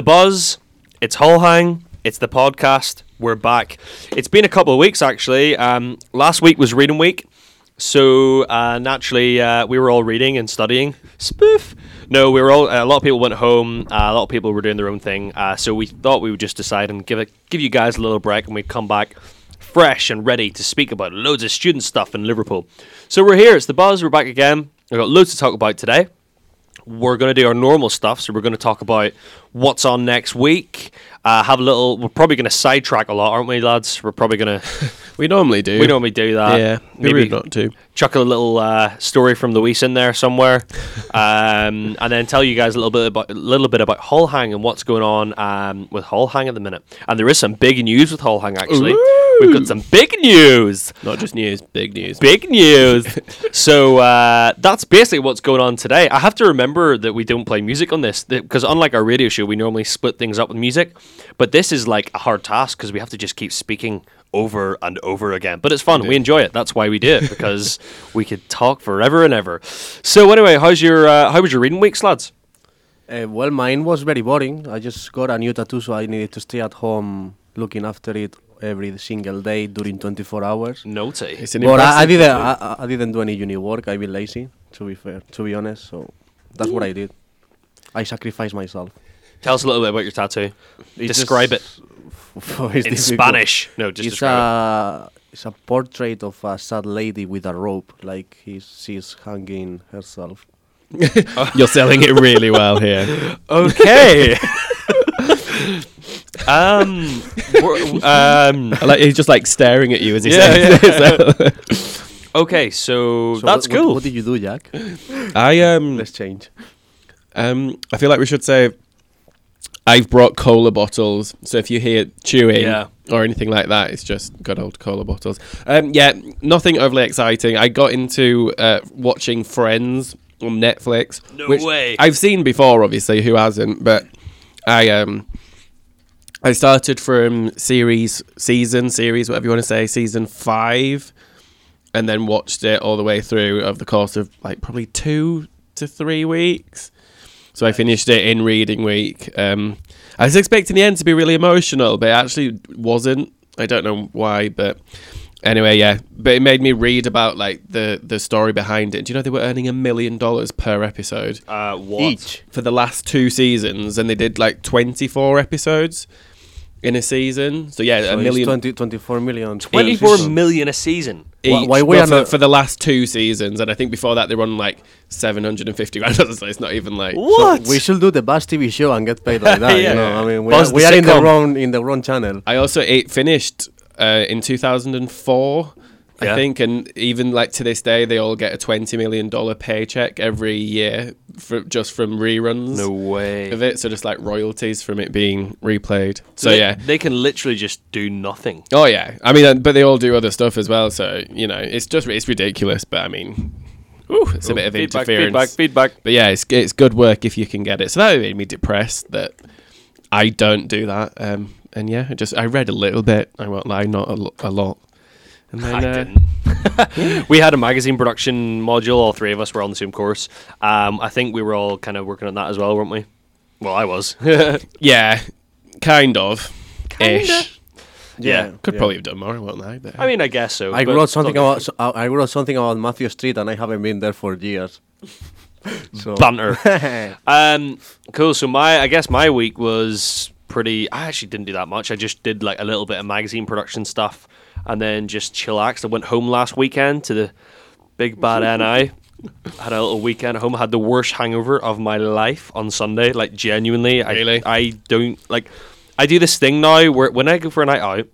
the buzz. It's Hull Hang. It's the podcast. We're back. It's been a couple of weeks actually. Um, last week was reading week, so uh, naturally uh, we were all reading and studying. Spoof. No, we were all. A lot of people went home. Uh, a lot of people were doing their own thing. Uh, so we thought we would just decide and give it, give you guys a little break, and we'd come back fresh and ready to speak about loads of student stuff in Liverpool. So we're here. It's the buzz. We're back again. We've got loads to talk about today we're going to do our normal stuff. So we're going to talk about what's on next week. Uh, have a little. We're probably going to sidetrack a lot, aren't we, lads? We're probably going to. We normally do. we normally do that. Yeah, Maybe rude not to. chuck a little uh, story from Luis in there somewhere, um, and then tell you guys a little bit about a little bit about Hull Hang and what's going on um, with Hull Hang at the minute. And there is some big news with Hull Hang actually. We've got some big news Not just news, big news. big news. so uh, that's basically what's going on today. I have to remember that we don't play music on this because unlike our radio show, we normally split things up with music. But this is like a hard task because we have to just keep speaking over and over again. But it's fun. We enjoy it. That's why we do it because we could talk forever and ever. So anyway, how's your uh, how was your reading weeks, lads? Uh, well, mine was very boring. I just got a new tattoo, so I needed to stay at home looking after it every single day during 24 hours. Naughty. It's an But I, I didn't. I, I didn't do any uni work. I've been lazy, to be fair, to be honest. So that's what I did. I sacrificed myself. Tell us a little bit about your tattoo. It's Describe it just- it's in difficult. Spanish. No, just it's a it's a portrait of a sad lady with a rope, like he's, she's hanging herself. You're selling it really well here. Okay. um, um, like he's just like staring at you as he Yeah, says it. Okay, so, So that's what, what- cool. What, did you do, Jack? I um Let's change. um I feel like we should say I've brought cola bottles, so if you hear chewing Yeah. or anything like that, it's just good old cola bottles. Um, yeah, nothing overly exciting. I got into uh, watching Friends on Netflix. No which way. I've seen before, obviously. Who hasn't? But I um I started from series, season, series, whatever you want to say, season five, and then watched it all the way through over the course of like probably two to three weeks. So I finished it in reading week. Um, I was expecting the end to be really emotional, but it actually wasn't. I don't know why, but anyway, yeah. But it made me read about like the the story behind it. Do you know they were earning a million dollars per episode Uh, what? Each. for the last two seasons, and they did like twenty four episodes in a season. So yeah, So a it's million. 20, 24 million. per 24 season. million a season. Why- each. why we Well, are for, not- for the last two seasons, and I think before that they were on like seven hundred and fifty grand. So it's not even like What? We should do the Buzz TV show and get paid like that. Yeah. You know, I mean, we Buzz are, we are in the wrong in the wrong channel. I also it finished uh, in 2004, Yeah. I think, and even like to this day, they all get a 20 million dollar paycheck every year for just from reruns No way. of it. So just like royalties from it being replayed. So they, yeah. They can literally just do nothing. Oh yeah, I mean, uh, but they all do other stuff as well. So you know, it's just it's ridiculous. But I mean, ooh, it's a bit of feedback, interference. feedback, feedback. But yeah, it's it's good work if you can get it. So that made me depressed that I don't do that. Um, and yeah, I just I read a little bit. I won't lie, not a, lo- a lot. And then I uh, didn't. we had a magazine production module. All three of us were on the same course. Um, I think we were all kind of working on that as well, weren't we? Well, I was. yeah, kind of, ish. Yeah. Could yeah. probably have done more, won't I? But I mean, I guess so. I wrote something about so- I wrote something about Mathew Street, and I haven't been there for years. so banter. um, cool. So my, I guess my week was pretty. I actually didn't do that much. I just did like a little bit of magazine production stuff, and then just chillaxed. I went home last weekend to the big bad NI. Had a little weekend at home. Had the worst hangover of my life on Sunday. Like genuinely, Really? I, I don't like. I do this thing now where when I go for a night out,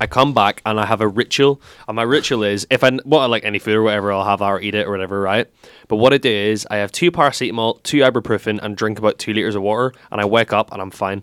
I come back and I have a ritual, and my ritual is if I what I like any food or whatever, I'll have or eat it or whatever, right? But what I do is I have two paracetamol, two ibuprofen, and drink about two liters of water, and I wake up and I'm fine.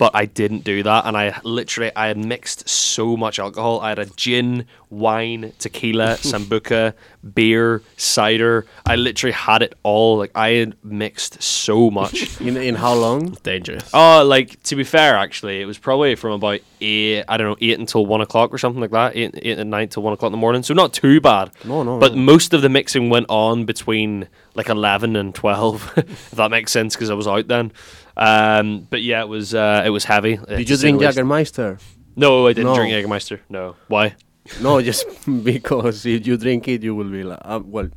But I didn't do that, and I literally I had mixed so much alcohol. I had a gin wine, tequila, sambuca, beer, cider. I literally had it all. Like I had mixed so much. In in how long? Dangerous. Oh, like to be fair, actually, it was probably from about eight. I don't know, eight until one o'clock or something like that. Eight, eight at night till one o'clock in the morning. So not too bad. No, no. But no. most of the mixing went on between like eleven and twelve, if that makes sense, because I was out then. Um, but yeah, it was uh, it was heavy. Did you drink least. Jägermeister? No, I didn't No. drink Jägermeister. No, why? No, just because if you drink it, you will be like, uh, well,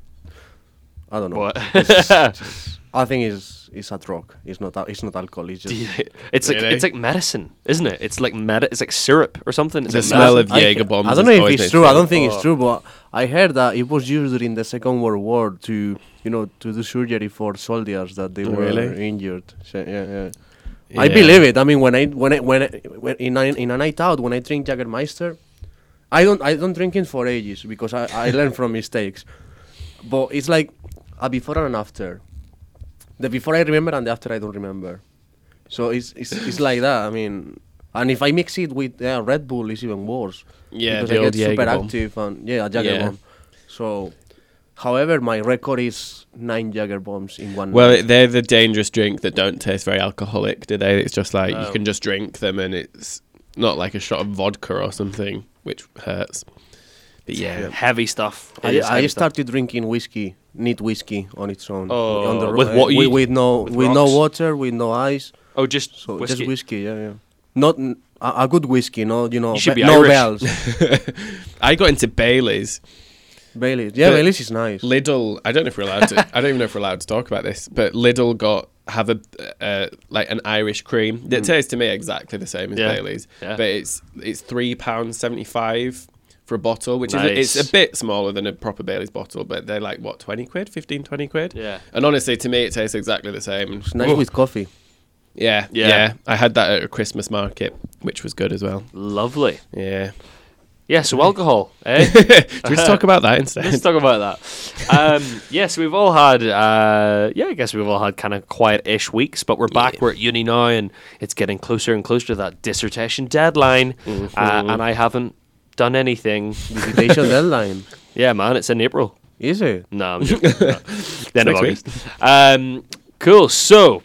I don't know. What? I think it's it's a drug. It's not. al- It's not alcohol. It's just. it's like Really? it's like medicine, isn't it? It's like med. It's like syrup or something. It's The like smell medicine. of I, Jaeger bombs I don't know if it's true. I don't think Oh. it's true, but I heard that it was used during the Second World War to, you know, to do surgery for soldiers that they were injured. So, yeah, yeah. I believe it. I mean, when I when I, when, I, when in a, in a night out when I drink Jägermeister, I don't I don't drink it for ages because I, I learn from mistakes. But it's like a before and an after. The before I remember and the after I don't remember. So it's it's, it's like that. I mean, and if I mix it with uh, Red Bull, it's even worse. Yeah, because I get super active and yeah, a Jagger Yeah. bomb. So, however, my record is nine Jagger bombs in one. Well, night. they're the dangerous drink that don't taste very alcoholic, do they? It's just like Oh. you can just drink them, and it's not like a shot of vodka or something, which hurts. But yeah, heavy stuff. I, I heavy stuff. started drinking whiskey, neat whiskey on its own. Oh, on the, with uh, what you- with, with no with with, no water, with no ice. Oh, just So whiskey. just whiskey, yeah, yeah. Not n- a, a good whiskey, no, you know, You should be- no Irish. bells. I got into Bailey's. Baileys, yeah, But Baileys is nice. Lidl. I don't know if we're allowed to. I don't even know if we're allowed to talk about this. But Lidl got have a uh, like an Irish cream that tastes to me exactly the same as Yeah. Bailey's, Yeah. but it's it's three pounds seventy five for a bottle, which is Nice. it's a bit smaller than a proper Bailey's bottle, but they're like what twenty quid, 15, 20 quid. Yeah. And honestly, to me, it tastes exactly the same. It's nice Oh, with coffee. yeah, Yeah. yeah, I had that at a Christmas market, which was good as well. Lovely. Yeah. Yeah. So alcohol, eh? Should we just talk about that instead? Let's talk about that. Um, yes, we've all had, uh, yeah, I guess we've all had kind of quiet-ish weeks, but we're back. Yeah. We're at uni now, and it's getting closer and closer to that dissertation deadline, uh, and I haven't done anything. Deadline. Yeah, man, it's in April. Is it? No, I'm joking. No. Then of August. Um, cool. So,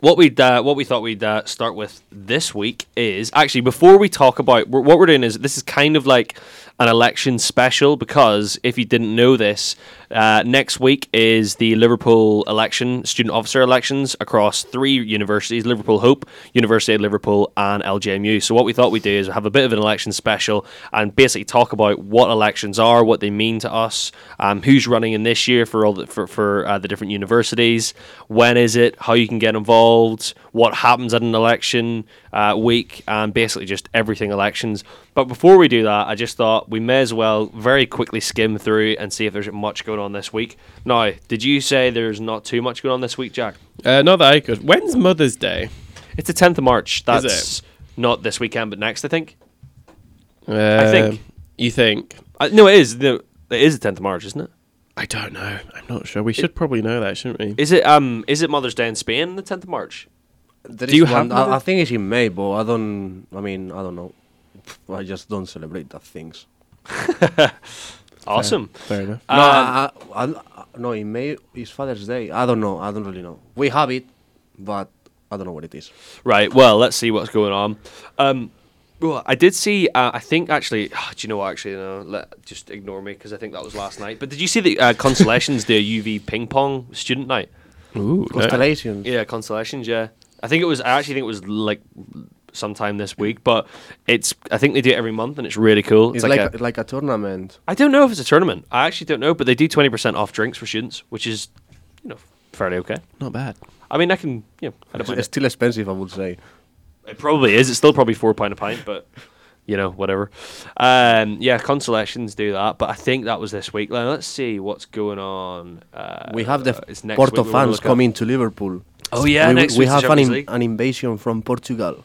what we uh, what we thought we'd uh, start with this week is actually before we talk about we're, what we're doing is this is kind of like an election special because if you didn't know this, uh, next week is the Liverpool election, student officer elections across three universities: Liverpool Hope, University of Liverpool, and LJMU. So what we thought we'd do is have a bit of an election special and basically talk about what elections are, what they mean to us, um, who's running in this year for all the, for for uh, the different universities, when is it, how you can get involved, what happens at an election uh, week, and basically just everything elections. But before we do that, I just thought we may as well very quickly skim through and see if there's much going on this week. Now, did you say there's not too much going on this week, Jack? Uh, not that I could. When's Mother's Day? It's the 10th of March. Is That's not this weekend, but next, I think. Uh, think. You think? Uh, no, it is. No, it is the 10th of March, isn't it? I don't know. I'm not sure. We should probably know that, shouldn't we? Is it um is it Mother's Day in Spain the 10th of March? There Do you is have I, I think it's in May, but I don't. I mean, I don't know. I just don't celebrate that things. Awesome. Fair enough. no, Um, I, I, I, no, in May is Father's Day. I don't know. I don't really know. We have it, but I don't know what it is. Right. Well, let's see what's going on. Um, well, I did see. Uh, I think actually. do you know what? Actually, no. Let just ignore me because I think that was last night. But did you see the uh, Constellations, the UV ping pong student night? Ooh. Constellations. Yeah, Constellations. Yeah, I think it was. I actually think it was like sometime this week, but it's. I think they do it every month, and it's really cool. It's, It's, like like, a, a, like a tournament. I don't know if it's a tournament. I actually don't know, but they do twenty percent off drinks for students, which is, you know, fairly okay. Not bad. I mean, I can. You know, I don't mind It's still expensive, I would say. It probably is. It's still probably four pound a pint, but you know, whatever. Um, yeah, Constellations do that, but I think that was this week. Now, let's see what's going on. Uh, we have the it's next Porto week we wanna fans coming to Liverpool. Oh yeah, we, next we week's the have an, in, an invasion from Portugal.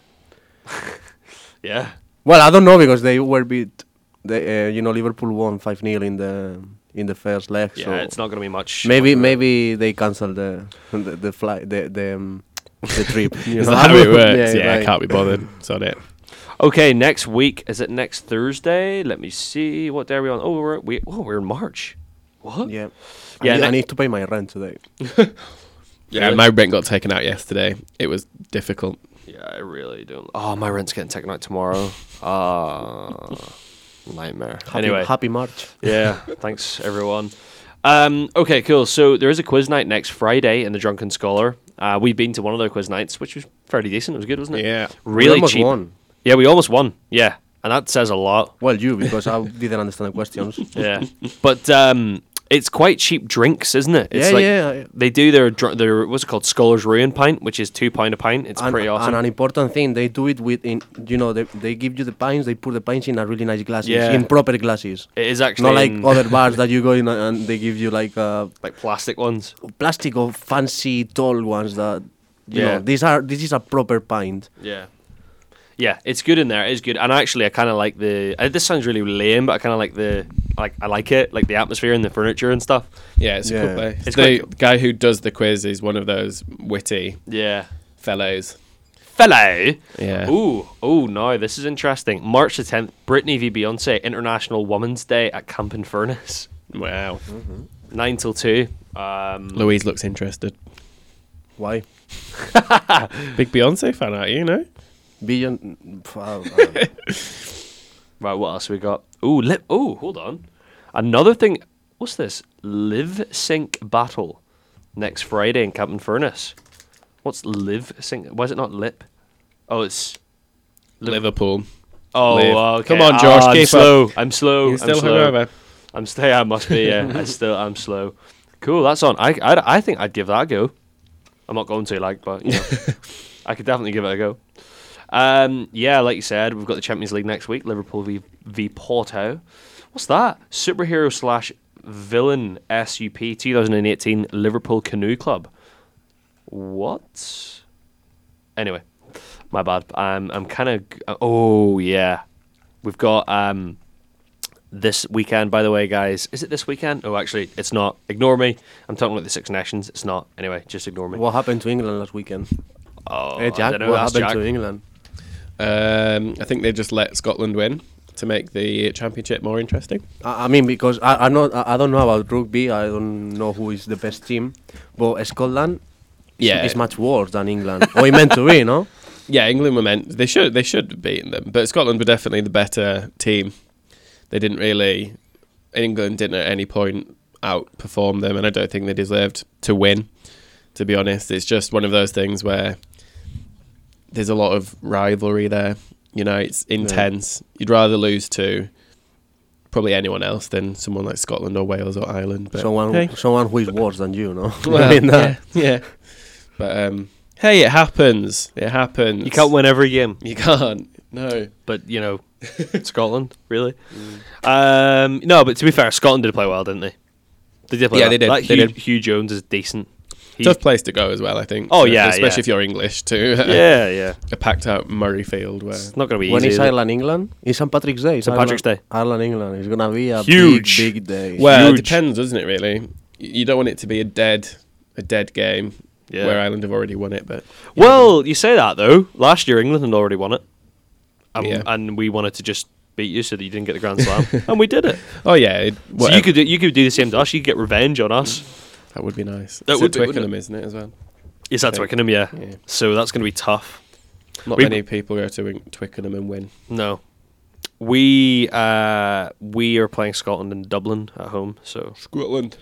Yeah, Well, I don't know because they were beat. They, uh, you know, Liverpool won five 0 in the in the first leg. yeah. so it's not going to be much. maybe much maybe they cancel the the, the flight the the, um, the trip. You Is know? that how it works? Yeah, Yeah, I can't be bothered. It's on it. Okay, next week is it next Thursday? Let me see. What day are we on? Oh, we're we oh we're in March. What? Yeah. Yeah, I, need, I need to pay my rent today. Yeah, Really? my rent got taken out yesterday. It was difficult. Yeah, I really don't. Oh, my rent's getting taken out tomorrow. Ah, nightmare. Happy, anyway, happy March. yeah. Thanks everyone. Um, okay, cool. So there is a quiz night next Friday in the Drunken Scholar. Uh, we've been to one of their quiz nights, which was fairly decent. It was good, wasn't it? Yeah. Really almost cheap. won. Yeah, we almost won. Yeah, and that says a lot. Well, you because I didn't understand the questions. Yeah, but um, it's quite cheap drinks, isn't it? It's yeah, like yeah. They do their dr- their what's it called Scholar's Ruin pint, which is two pound a pint. It's and, pretty awesome. and an important thing, they do it with in you know they, they give you the pints, they put the pints in a really nice glasses, Yeah. in proper glasses, it is actually not like other bars that you go in and they give you like uh, like plastic ones. plastic or fancy tall ones that you Yeah. know these are this is a proper pint. Yeah. Yeah, it's good in there. It's good, and actually, I kind of like the. Uh, this sounds really lame, but I kind of like the like I like it, like the atmosphere and the furniture and stuff. Yeah, it's a Yeah. cool place. It's the quite cool. guy who does the quiz is one of those witty Yeah, fellows. fellow. Yeah. Ooh, oh no, this is interesting. March the tenth, Britney v Beyonce International Women's Day at Camp and Furnace, Wow. nine till two. Um, Luis looks interested. Why? Big Beyonce fan, are you? No. Billion. pff, Right, what else we got? Ooh, lip. Oh, hold on. Another thing. What's this? Live Sync Battle next Friday in Camp and Furnace. What's Live Sync? Why is it not Lip? Oh, it's. Liv- Liverpool. Oh, Live. okay. Come on, Ah, Josh, I'm slow. I'm slow. You're I'm still slow. hungover. I'm still. I must be. Yeah, I still. I'm slow. Cool. That's on. I, I. I think I'd give that a go. I'm not going to like, but you know, I could definitely give it a go. Um, yeah, like you said, we've got the Champions League next week. Liverpool v v Porto. What's that? Superhero slash villain SUP 2018 Liverpool Canoe Club. What? Anyway, my bad. I'm I'm kind of. Oh yeah, we've got um this weekend. By the way, guys, is it this weekend? Oh, actually, it's not. Ignore me. I'm talking about the Six Nations. It's not. Anyway, just ignore me. what happened to England last weekend? Oh, hey, I Jack, don't know, what happened Jack. to England? Um, I think they just let Scotland win to make the championship more interesting. I, I mean, because I, I not I, I don't know about rugby. I don't know who is the best team, but Scotland is- Yeah. is much worse than England. or it meant to be, no? Yeah, England were meant they should they should have beaten them, but Scotland were definitely the better team. They didn't really England didn't at any point outperform them, and I don't think they deserved to win. To be honest, it's just one of those things where there's a lot of rivalry there. You know, it's intense. You'd rather lose to probably anyone else than someone like Scotland or Wales or Ireland. But someone hey. someone who is worse than you, no? Well, I mean, yeah, yeah. But um, hey, it happens. It happens. You can't win every game, You can't. No. but you know, Scotland really. Um, no, but to be fair, Scotland did play well, didn't they? They did play Yeah, well. they did, That they Huw, did. Huw Jones is decent. He's- Tough place to go as well, I think. Oh, yeah, especially yeah. if you're English too. yeah, yeah. a packed out Murrayfield where It's not going to be when easy. is is? Ireland England? It's St Patrick's Day. St. Patrick's Day. Ireland England. It's gonna be a Huge. big, big day. well, it depends, doesn't it? Really, you don't want it to be a dead, a dead game Yeah. where Ireland have already won it. But Well, you say that though. Last year England had already won it, and, Yeah. and we wanted to just beat you so that you didn't get the Grand Slam, and we did it. oh yeah, it, So you could do, you could do the same to us. You could get revenge on us. That would be nice. That It's would at be, Twickenham, isn't it as well? It's that's Okay. Twickenham, yeah. Yeah. So that's going to be tough. Not We- many people go to Twickenham and win. No, we uh, we are playing Scotland in Dublin at home. So Scotland.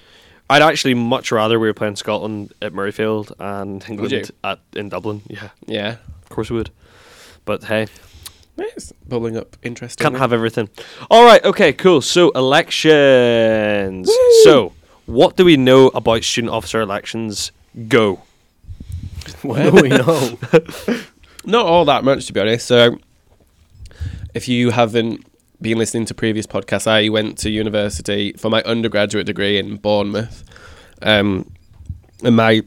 I'd actually much rather we were playing Scotland at Murrayfield and? England at in Dublin. Yeah, Yeah. of course we would. But hey, It's bubbling up interesting. Can't have everything. All right. Okay. Cool. So elections. So what do we know about student officer elections? Go. What do we know? Not all that much, to be honest. So, if you haven't been listening to previous podcasts, I went to university for my undergraduate degree in Bournemouth, um, and my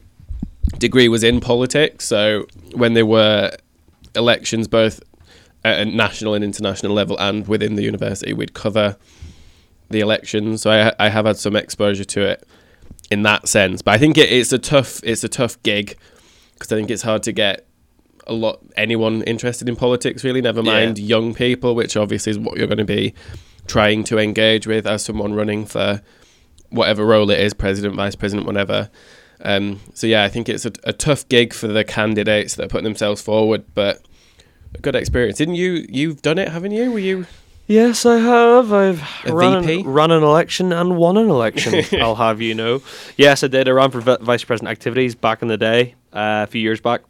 degree was in politics. So, when there were elections, both at a national and international level, and within the university, we'd cover the elections. So, I, I have had some exposure to it in that sense. But I think it, it's a tough, it's a tough gig because I think it's hard to get a lot anyone interested in politics really. Never Yeah. mind young people, which obviously is what you're going to be trying to engage with as someone running for whatever role it is, president, vice president, whatever. Um, so yeah, I think it's a, a tough gig for the candidates that are putting themselves forward, but a good experience. Didn't you? You've done it, haven't you? Were you? Yes, I have. I've A run, VP? An, run an election and won an election. I'll have you know. Yes, I did. I ran for vi- vice president activities back in the day, uh, a few years back,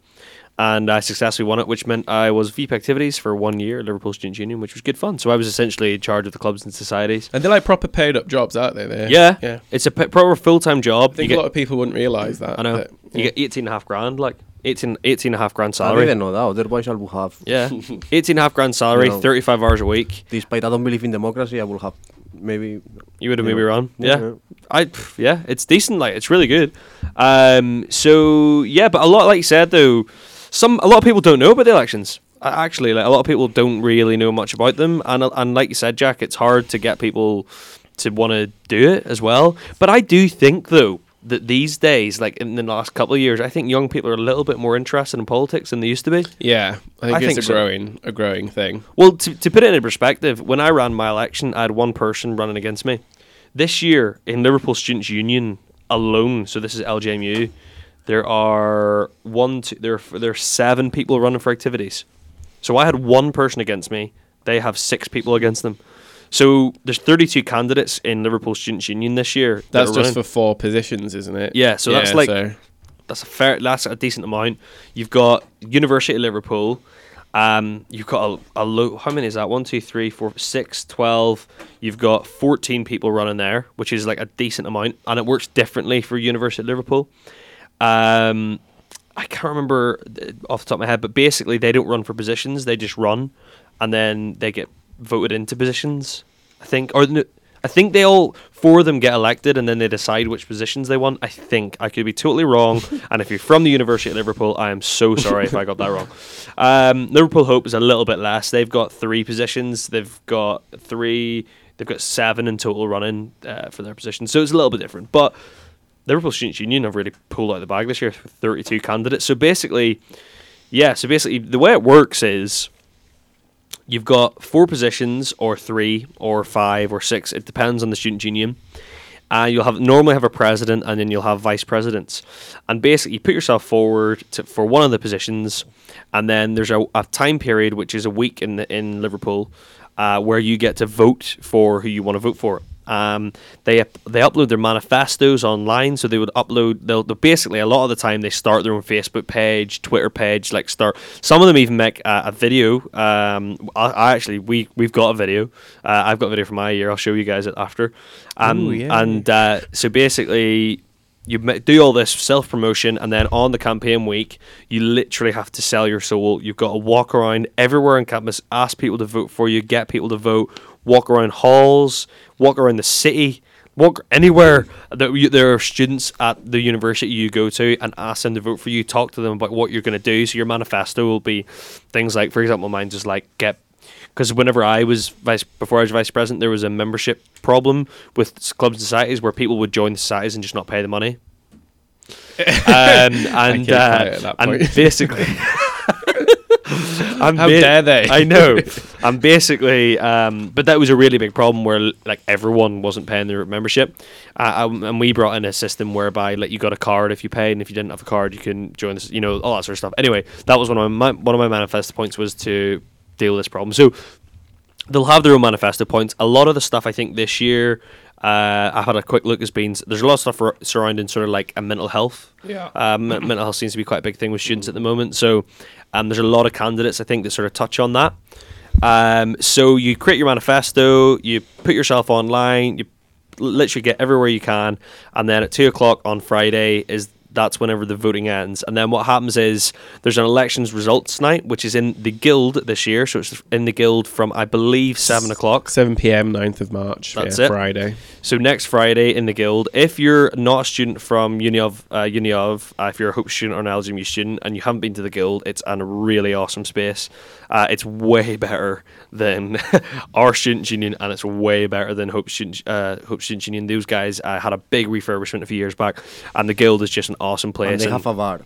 and I successfully won it, which meant I was VP activities for one year at Liverpool Students Union, which was good fun. So I was essentially in charge of the clubs and societies. And they're like proper paid up jobs, aren't they? They're, Yeah, yeah. it's a p- proper full time job. I think You a get- lot of people wouldn't realise that. I know. that- You get 18 and a half grand, like 18, 18 and a half grand salary. I didn't know that. Otherwise, I would have. Yeah, 18 and a half grand salary, No. 35 hours a week. Despite I don't believe in democracy, I will have maybe. You would have you maybe know, run. yeah, Yeah. I yeah, it's decent. Like it's really good. Um, so yeah, but a lot, like you said though, some a lot of people don't know about the elections. Actually, like a lot of people don't really know much about them, and uh, and like you said, Jack, it's hard to get people to want to do it as well. But I do think though that these days, like in the last couple of years, I think young people are a little bit more interested in politics than they used to be. Yeah, I think I it's think a so. growing, a growing thing. Well, to, to put it in perspective, when I ran my election, I had one person running against me. This year in Liverpool Students' Union alone, so this is LJMU, there are one, two, there are, there are seven people running for activities. So I had one person against me. They have six people against them. So there's 32 candidates in Liverpool Students' Union this year. That's are just running. for four positions, isn't it? Yeah, so that's like- so- that's a fair that's a decent amount you've got university of liverpool um you've got a, a low how many is that one two three four six twelve you've got 14 people running there which is like a decent amount and it works differently for university of liverpool um i can't remember uh, off the top of my head but basically they don't run for positions they just run and then they get voted into positions i think or I think they all four of them get elected and then they decide which positions they want. I think I could be totally wrong. and if you're from the University of Liverpool, I am so sorry if I got that wrong. Um, Liverpool Hope is a little bit less. They've got three positions. They've got three. They've got seven in total running uh, for their position, So it's a little bit different. But Liverpool Students Union have really pulled out the bag this year with 32 candidates. So basically, yeah. So basically, the way it works is you've got four positions or three or five or six. It depends on the student union. Uh, you'll have normally have a president and then you'll have vice presidents. And basically you put yourself forward to, for one of the positions and then there's a, a time period which is a week in the, in liverpool uh, where you get to vote for who you want to vote for um, they they upload their manifestos online, so they would upload. They'll, they'll basically a lot of the time they start their own Facebook page, Twitter page. Like start some of them even make a, a video. Um, I, I actually we we've got a video. Uh, I've got a video from my year. I'll show you guys it after. Um, Ooh, yeah. And uh, so basically. You do all this self promotion, and then on the campaign week, you literally have to sell your soul. You've got to walk around everywhere on campus, ask people to vote for you, get people to vote, walk around halls, walk around the city, walk anywhere that you, there are students at the university you go to, and ask them to vote for you. Talk to them about what you're going to do. So your manifesto will be things like, for example, mine just like get because whenever I was vice before I was vice president, there was a membership problem with clubs and societies where people would join the societies and just not pay the money. um, and uh, and basically, I'm How dare they? I know. And basically, um, but that was a really big problem where like everyone wasn't paying their membership, uh, and we brought in a system whereby like you got a card if you paid, and if you didn't have a card, you can join this, you know, all that sort of stuff. Anyway, that was one of my one of my manifesto points was to deal with this problem. So they'll have their own manifesto points. A lot of the stuff I think this year, uh, I had a quick look There's been there's a lot of stuff r- surrounding sort of like a mental health. Yeah. Um, mental health seems to be quite a big thing with students at the moment. So um, there's a lot of candidates I think that sort of touch on that. Um, so you create your manifesto, you put yourself online, you literally get everywhere you can, and then at two o'clock on Friday is that's whenever the voting ends. And then what happens is there's an elections results night, which is in the guild this year. So it's in the guild from I believe seven o'clock. 7 p.m. 9th of March. That's yeah, it. Friday. So next Friday in the guild, if you're not a student from Uni of, uh, Uni of uh, if you're a Hope student or an LJMU student and you haven't been to the guild, it's a really awesome space. Uh, it's way better than our student union, and it's way better than Hope student uh, Hope student union. Those guys uh, had a big refurbishment a few years back, and the guild is just an awesome place. And they and- have a bar.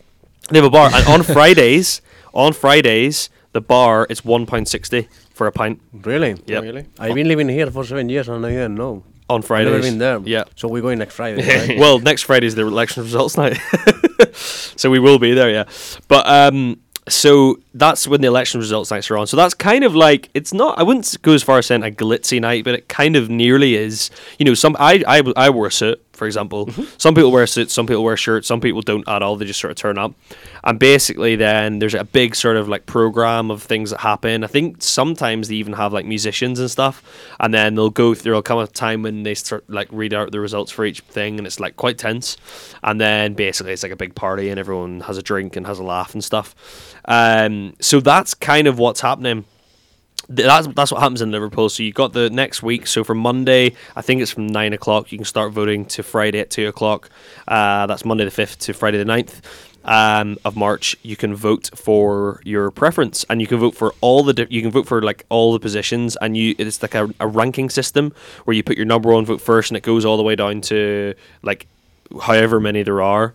they have a bar, and on Fridays, On Fridays, the bar is one pound sixty for a pint Really? Yep. Really? I've been living here for seven years and I didn't know. on I've Fridays. never been there. Yeah. So we're going next Friday. right? well, next Friday is the election results night, so we will be there. Yeah, but um, so that's when the election results nights are on. So that's kind of like it's not. I wouldn't go as far as saying a glitzy night, but it kind of nearly is. You know, some I I, I wore a suit, for example. Some people wear suits, some people wear shirts, some people don't at all. They just sort of turn up, and basically then there's a big sort of like program of things that happen. I think sometimes they even have like musicians and stuff, and then they'll go. There'll come a time when they start like read out the results for each thing, and it's like quite tense. And then basically it's like a big party, and everyone has a drink and has a laugh and stuff. Um, so that's kind of what's happening that's that's what happens in Liverpool. So you got the next week. So from Monday, I think it's from nine o'clock. You can start voting to Friday at two o'clock. Uh, that's Monday the fifth to Friday the 9th um, of March. You can vote for your preference, and you can vote for all the. Di- you can vote for like all the positions, and you it's like a, a ranking system where you put your number one vote first, and it goes all the way down to like however many there are.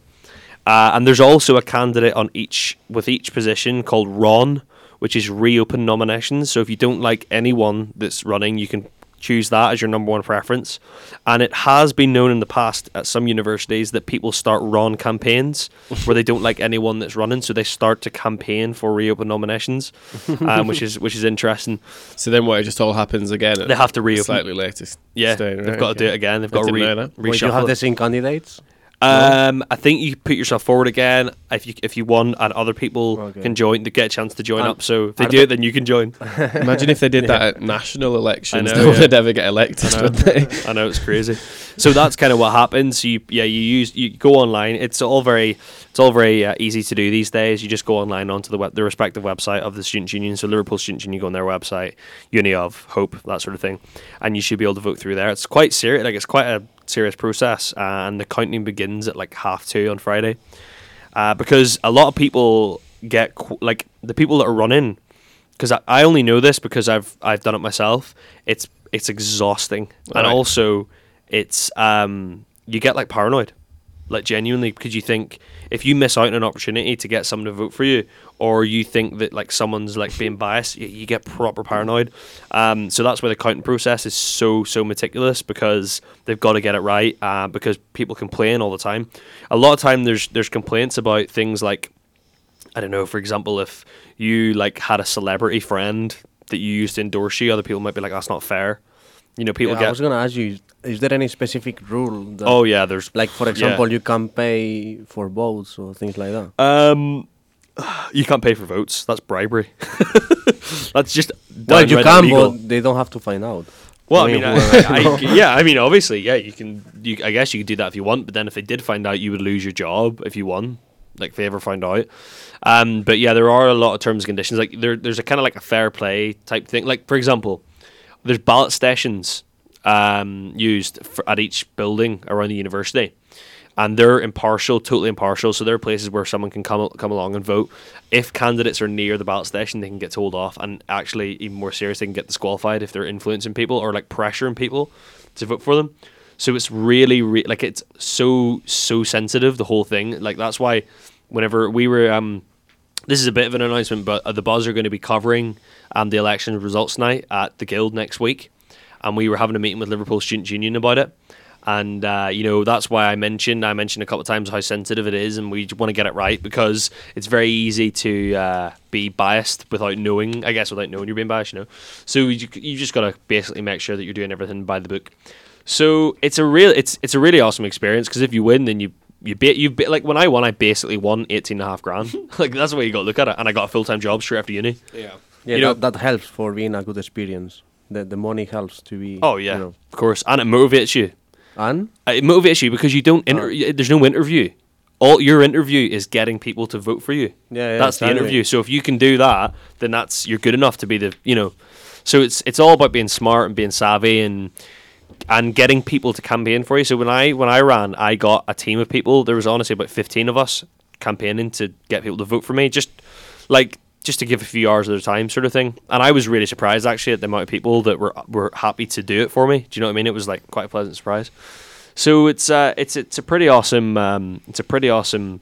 Uh, and there's also a candidate on each with each position called Ron, which is reopen nominations. So if you don't like anyone that's running, you can choose that as your number one preference. And it has been known in the past at some universities that people start run campaigns where they don't like anyone that's running, so they start to campaign for reopen nominations, um, which is which is interesting. So then what? It just all happens again. They have to reopen. Slightly later. s- Yeah, stage, they've right, got to do it again. They've I got to didn't re- know that. Wait, you have it. the same candidates? Um, I think you put yourself forward again if you if you won, and other people Okay. can join to get a chance to join And up. So if they are do it, then you can join. Imagine if they did that at national elections. know, no one yeah. would ever get elected, I know. would they? I know it's crazy. So that's kind of what happens. You yeah, you use you go online. It's all very it's all very uh, easy to do these days. You just go online onto the web, the respective website of the student union. So Liverpool Student Union, you go on their website, Uni of Hope, that sort of thing, and you should be able to vote through there. It's quite serious. Like it's quite a serious process, uh, and the counting begins at like half two on Friday, uh, because a lot of people get qu- like the people that are running because I, I only know this because I've I've done it myself. It's it's exhausting, and Right. also it's um you get like paranoid, like genuinely because you think if you miss out on an opportunity to get someone to vote for you, or you think that like someone's like being biased, you, you get proper paranoid. Um, so that's why the counting process is so so meticulous because they've got to get it right. Uh, because people complain all the time. A lot of time there's there's complaints about things like I don't know, for example, if you like had a celebrity friend that you used to endorse you, other people might be like, "That's not fair." You know, people Yeah, I was gonna ask you: Is there any specific rule? That, Oh yeah, there's like for yeah. example, you can't pay for votes or things like that. Um, you can't pay for votes. That's bribery. That's just Well, you can, illegal. but they don't have to find out. Well, I I mean, I, I- yeah, I mean, obviously, yeah, you can. You, I guess you could do that if you want, but then if they did find out, you would lose your job if you won. Like if they ever found out. Um, but yeah, there are a lot of terms and conditions. Like there, there's a kind of like a fair play type thing. Like for example, there's ballot stations um, used for, at each building around the university, and they're impartial, totally impartial. So there are places where someone can come come along and vote. If candidates are near the ballot station, they can get told off, and actually, even more serious, they can get disqualified if they're influencing people or like pressuring people to vote for them. So it's really, re- like it's so so sensitive the whole thing. Like that's why whenever we were um this is a bit of an announcement, but uh, the Buzz are going to be covering um, the election results night at the Guild next week, and we were having a meeting with Liverpool Student Union about it. And uh, you know that's why I mentioned I mentioned a couple of times how sensitive it is, and we want to get it right because it's very easy to uh, be biased without knowing. I guess without knowing you're being biased, you know. So you, you just got to basically make sure that you're doing everything by the book. So it's a real it's it's a really awesome experience because if you win, then you you bet you bet like when I won, I basically won eighteen and a half grand. like that's the way you got to look at it, and I got a full time job straight after uni. Yeah. Yeah, You know- that, that helps for being a good experience. The the money helps to be. Oh yeah, You know. of course, and it motivates you. And Uh, It motivates you because you don't. Inter- y- There's no interview. All your interview is getting people to vote for you. Yeah, yeah, that's the interview. So if you can do that, then that's you're good enough to be the you know. So it's it's all about being smart and being savvy and and getting people to campaign for you. So when I when I ran, I got a team of people. There was honestly about fifteen of us campaigning to get people to vote for me. Just like just to give a few hours of their time, sort of thing. And I was really surprised actually at the amount of people that were were happy to do it for me. Do you know what I mean? It was like quite a pleasant surprise. So it's uh, it's it's a pretty awesome um, it's a pretty awesome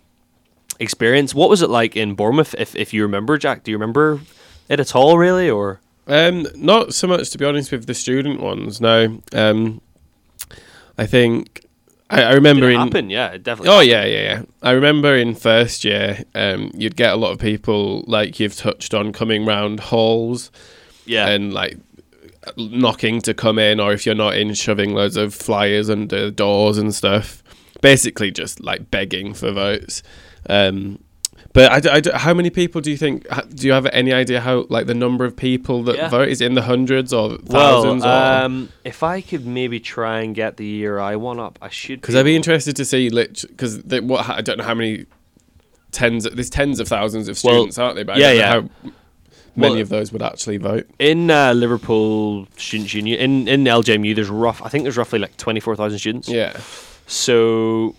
experience. What was it like in Bournemouth? If if you remember, Jack, do you remember it at all? Really, or Um, not so much to be honest with the student ones. No, um, I think I, I remember it in. happen? Yeah, it definitely. Oh happened. yeah, yeah, yeah. I remember in first year, um, you'd get a lot of people like you've touched on coming round halls yeah. and like knocking to come in, or if you're not in, shoving loads of flyers under doors and stuff. Basically, just like begging for votes. Um, but I, I how many people do you think? Do you have any idea how like the number of people that Yeah. vote is in the hundreds or thousands? well, or um, if I could maybe try and get the year I one up, I should. Because I'd be interested to see, because what I don't know how many tens. There's tens of thousands of Well, students, aren't they? But I yeah, don't know yeah. how many Well- of those would actually vote. in uh, Liverpool Students Union in in LJMU. There's rough. I think there's roughly like twenty four thousand students. Yeah, So,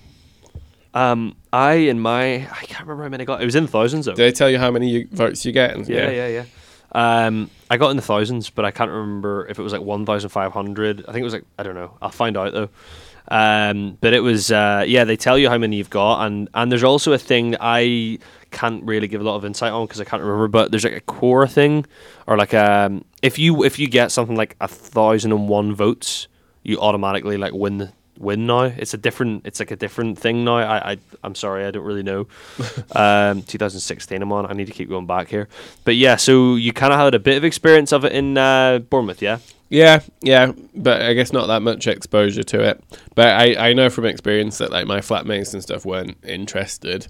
um, I in my I can't remember how many I got. It was in the thousands though. Did they tell you how many you, votes you get? And, yeah, yeah, yeah. Um, I got in the thousands, but I can't remember if it was like one thousand five hundred. I think it was like I don't know. I'll find out though. Um, but it was uh, yeah. They tell you how many you've got, and and there's also a thing that I can't really give a lot of insight on because I can't remember. But there's like a core thing, or like um, if you if you get something like a thousand and one votes, you automatically like win the win now. It's a different. It's like a different thing now. I, I I'm sorry, I don't really know. um, 2016, I'm on. I need to keep going back here. But yeah, so you kind of had a bit of experience of it in uh, Bournemouth, yeah. yeah, yeah. But I guess not that much exposure to it. But I, I know from experience that like my flatmates and stuff weren't interested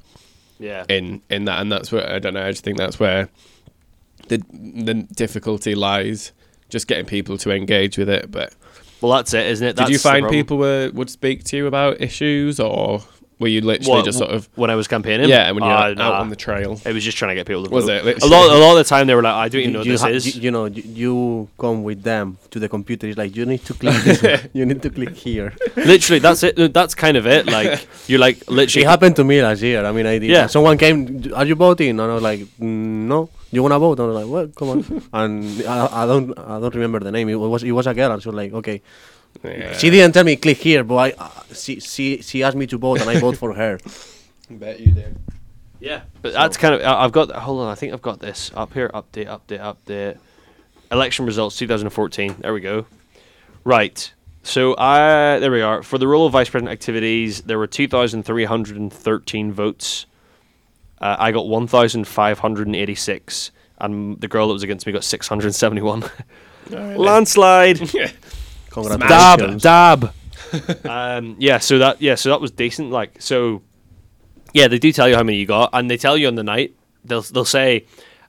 Yeah. in in that, and that's where I don't know. I just think that's where the the difficulty lies. Just getting people to engage with it, but Well, that's it, isn't it? Did you find people were, would speak to you about issues, or were you literally What, just sort of when I was campaigning? yeah? When you're Uh, out nah. on the trail, It was just trying to get people to Was vote. it? A lot, a lot of the time they were like, "I don't even know you, this ha- is." you, you know, you, you come with them to the computer. It's like you need to click. this. You need to click here. literally, that's it. That's kind of it. Like you're like literally. It happened to me last year. I mean, I did. Yeah. Someone came. Are you voting? And I was like, "Mm, no. You wanna vote? And I was like, "What? come on. and I, I don't, I don't remember the name. It was, it was a girl. And she was like, okay. yeah. She didn't tell me click here, but I, uh, she, she, she asked me to vote, and I vote for her. bet you did. Yeah, but that's kind of. I- I've got. Hold on, I think I've got this up here. Update, update, update. Election results 2014. There we go. Right. So I there we are. For the role of vice president activities, there were 2,313 votes. Uh, I got 1,586, and the girl that was against me got 671. Landslide. Dab, dab. um, yeah, so that yeah, so that was decent. Like, so yeah, they do tell you how many you got, and they tell you on the night. They'll they'll say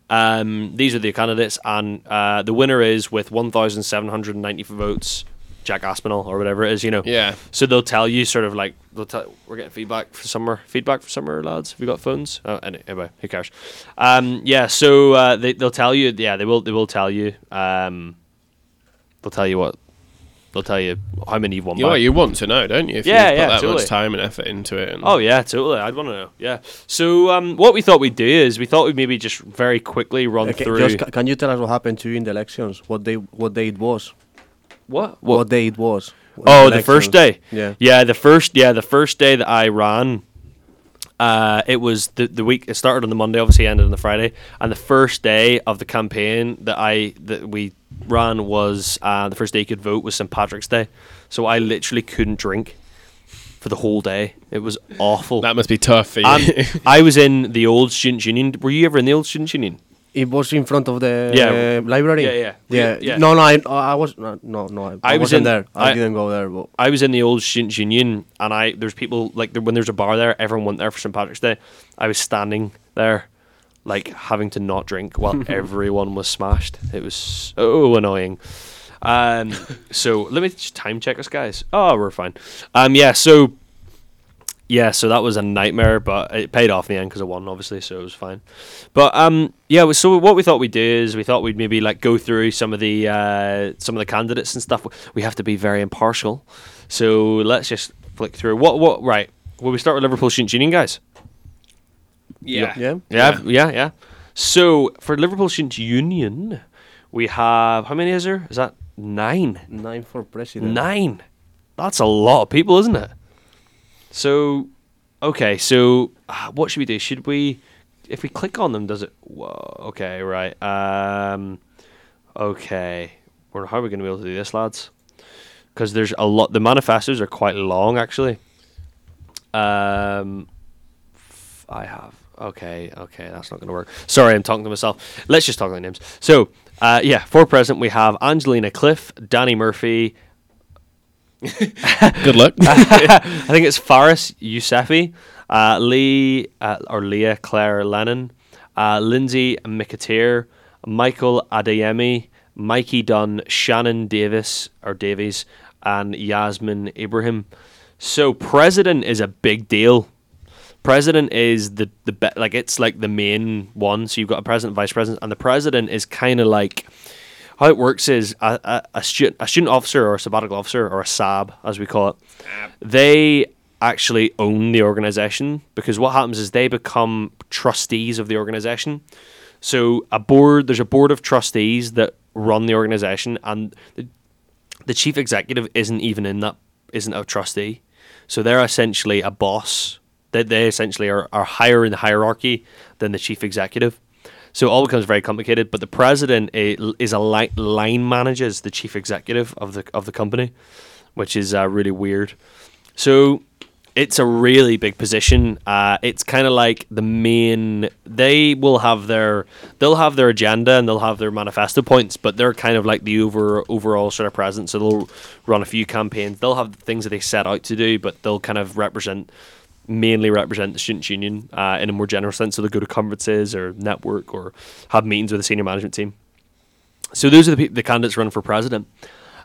um, these are the candidates, and uh, the winner is with 1,794 votes. Jack Aspinall or whatever it is, you know. Yeah. So they'll tell you sort of like they'll tell we're getting feedback for summer feedback for summer lads. Have you got phones? Oh, anyway, who cares? Um, yeah. So uh, they they'll tell you. Yeah, they will they will tell you. Um, they'll tell you what. They'll tell you how many you've won. You, by. you want to know, don't you? If Yeah, you put yeah, that totally. much time and effort into it. And Oh yeah, totally. I'd want to know. Yeah. So um, what we thought we'd do is we thought we'd maybe just very quickly run Okay, through. just can you tell us what happened to you in the elections? What day? What day it was? What? What, day it was? Oh, the first day. Yeah. Yeah, the first yeah, the first day that I ran, uh, it was the the week. It started on the Monday, obviously ended on the Friday, and the first day of the campaign that I that we ran was uh, the first day you could vote was St Patrick's Day, so I literally couldn't drink for the whole day. It was awful. that must be tough for you. Um, I was in the old Students Union. Were you ever in the old Students Union? It was in front of the Yeah. uh, library. Yeah, yeah. yeah. Yeah. No, no, I, I was no, no, no I, I was wasn't in- there. I, I- didn't go there, but I was in the old Students Union, and I there's people like there, when there's a bar there, everyone went there for St Patrick's Day. I was standing there, like having to not drink while everyone was smashed. It was so annoying. Um, so let me just time check us, guys. Oh, we're fine. Um, yeah. So yeah, so that was a nightmare, but it paid off in the end because I won, obviously, so it was fine. But um, yeah, so what we thought we'd do is we thought we'd maybe like go through some of the uh, some of the candidates and stuff. We have to be very impartial, so let's just flick through. What what right? Will we start with Liverpool Student Union, guys? yeah. yeah. Yeah, yeah, yeah. So for Liverpool Student Union, we have how many is there? Is that nine? Nine for president. Nine. That's a lot of people, isn't it? So, Okay, so uh, what should we do? Should we, if we click on them, does it? Whoa, okay, right. Um, okay. Well, how are we going to be able to do this, lads? Because there's a lot. The manifestos are quite long, actually. Um, I have. Okay, okay, that's not going to work. Sorry, I'm talking to myself. Let's just talk about names. So, uh, yeah, for present, we have Angelina Cliff, Danny Murphy, Good luck. I think it's Faris Yousefi, uh, Lee uh, or Leah Claire Lennon, uh, Lindsay Mikatir, Michael Adeyemi, Mikey Dunn, Shannon Davis or Davies, and Yasmin Ibrahim. So president is a big deal. President is the the be- like it's like the main one. So you've got a president, vice president, and the president is kind of like how it works is a, a, a, student, a student officer or a sabbatical officer or a SAB as we call it, they actually own the organization because what happens is they become trustees of the organization. So a board, there's a board of trustees that run the organization, and the, the chief executive isn't even in that, isn't a trustee. So they're essentially a boss. They, they essentially are, are higher in the hierarchy than the chief executive. So it all becomes very complicated. But the president is a li- line manages the chief executive of the of the company, which is uh, really weird. So it's a really big position. Uh, it's kind of like the main. They will have their they'll have their agenda and they'll have their manifesto points, but they're kind of like the over overall sort of presence. So they'll run a few campaigns. They'll have things that they set out to do, but they'll kind of represent mainly represent the students' union uh, in a more general sense. So they'll go to conferences or network or have meetings with the senior management team. So those are the, the candidates running for president.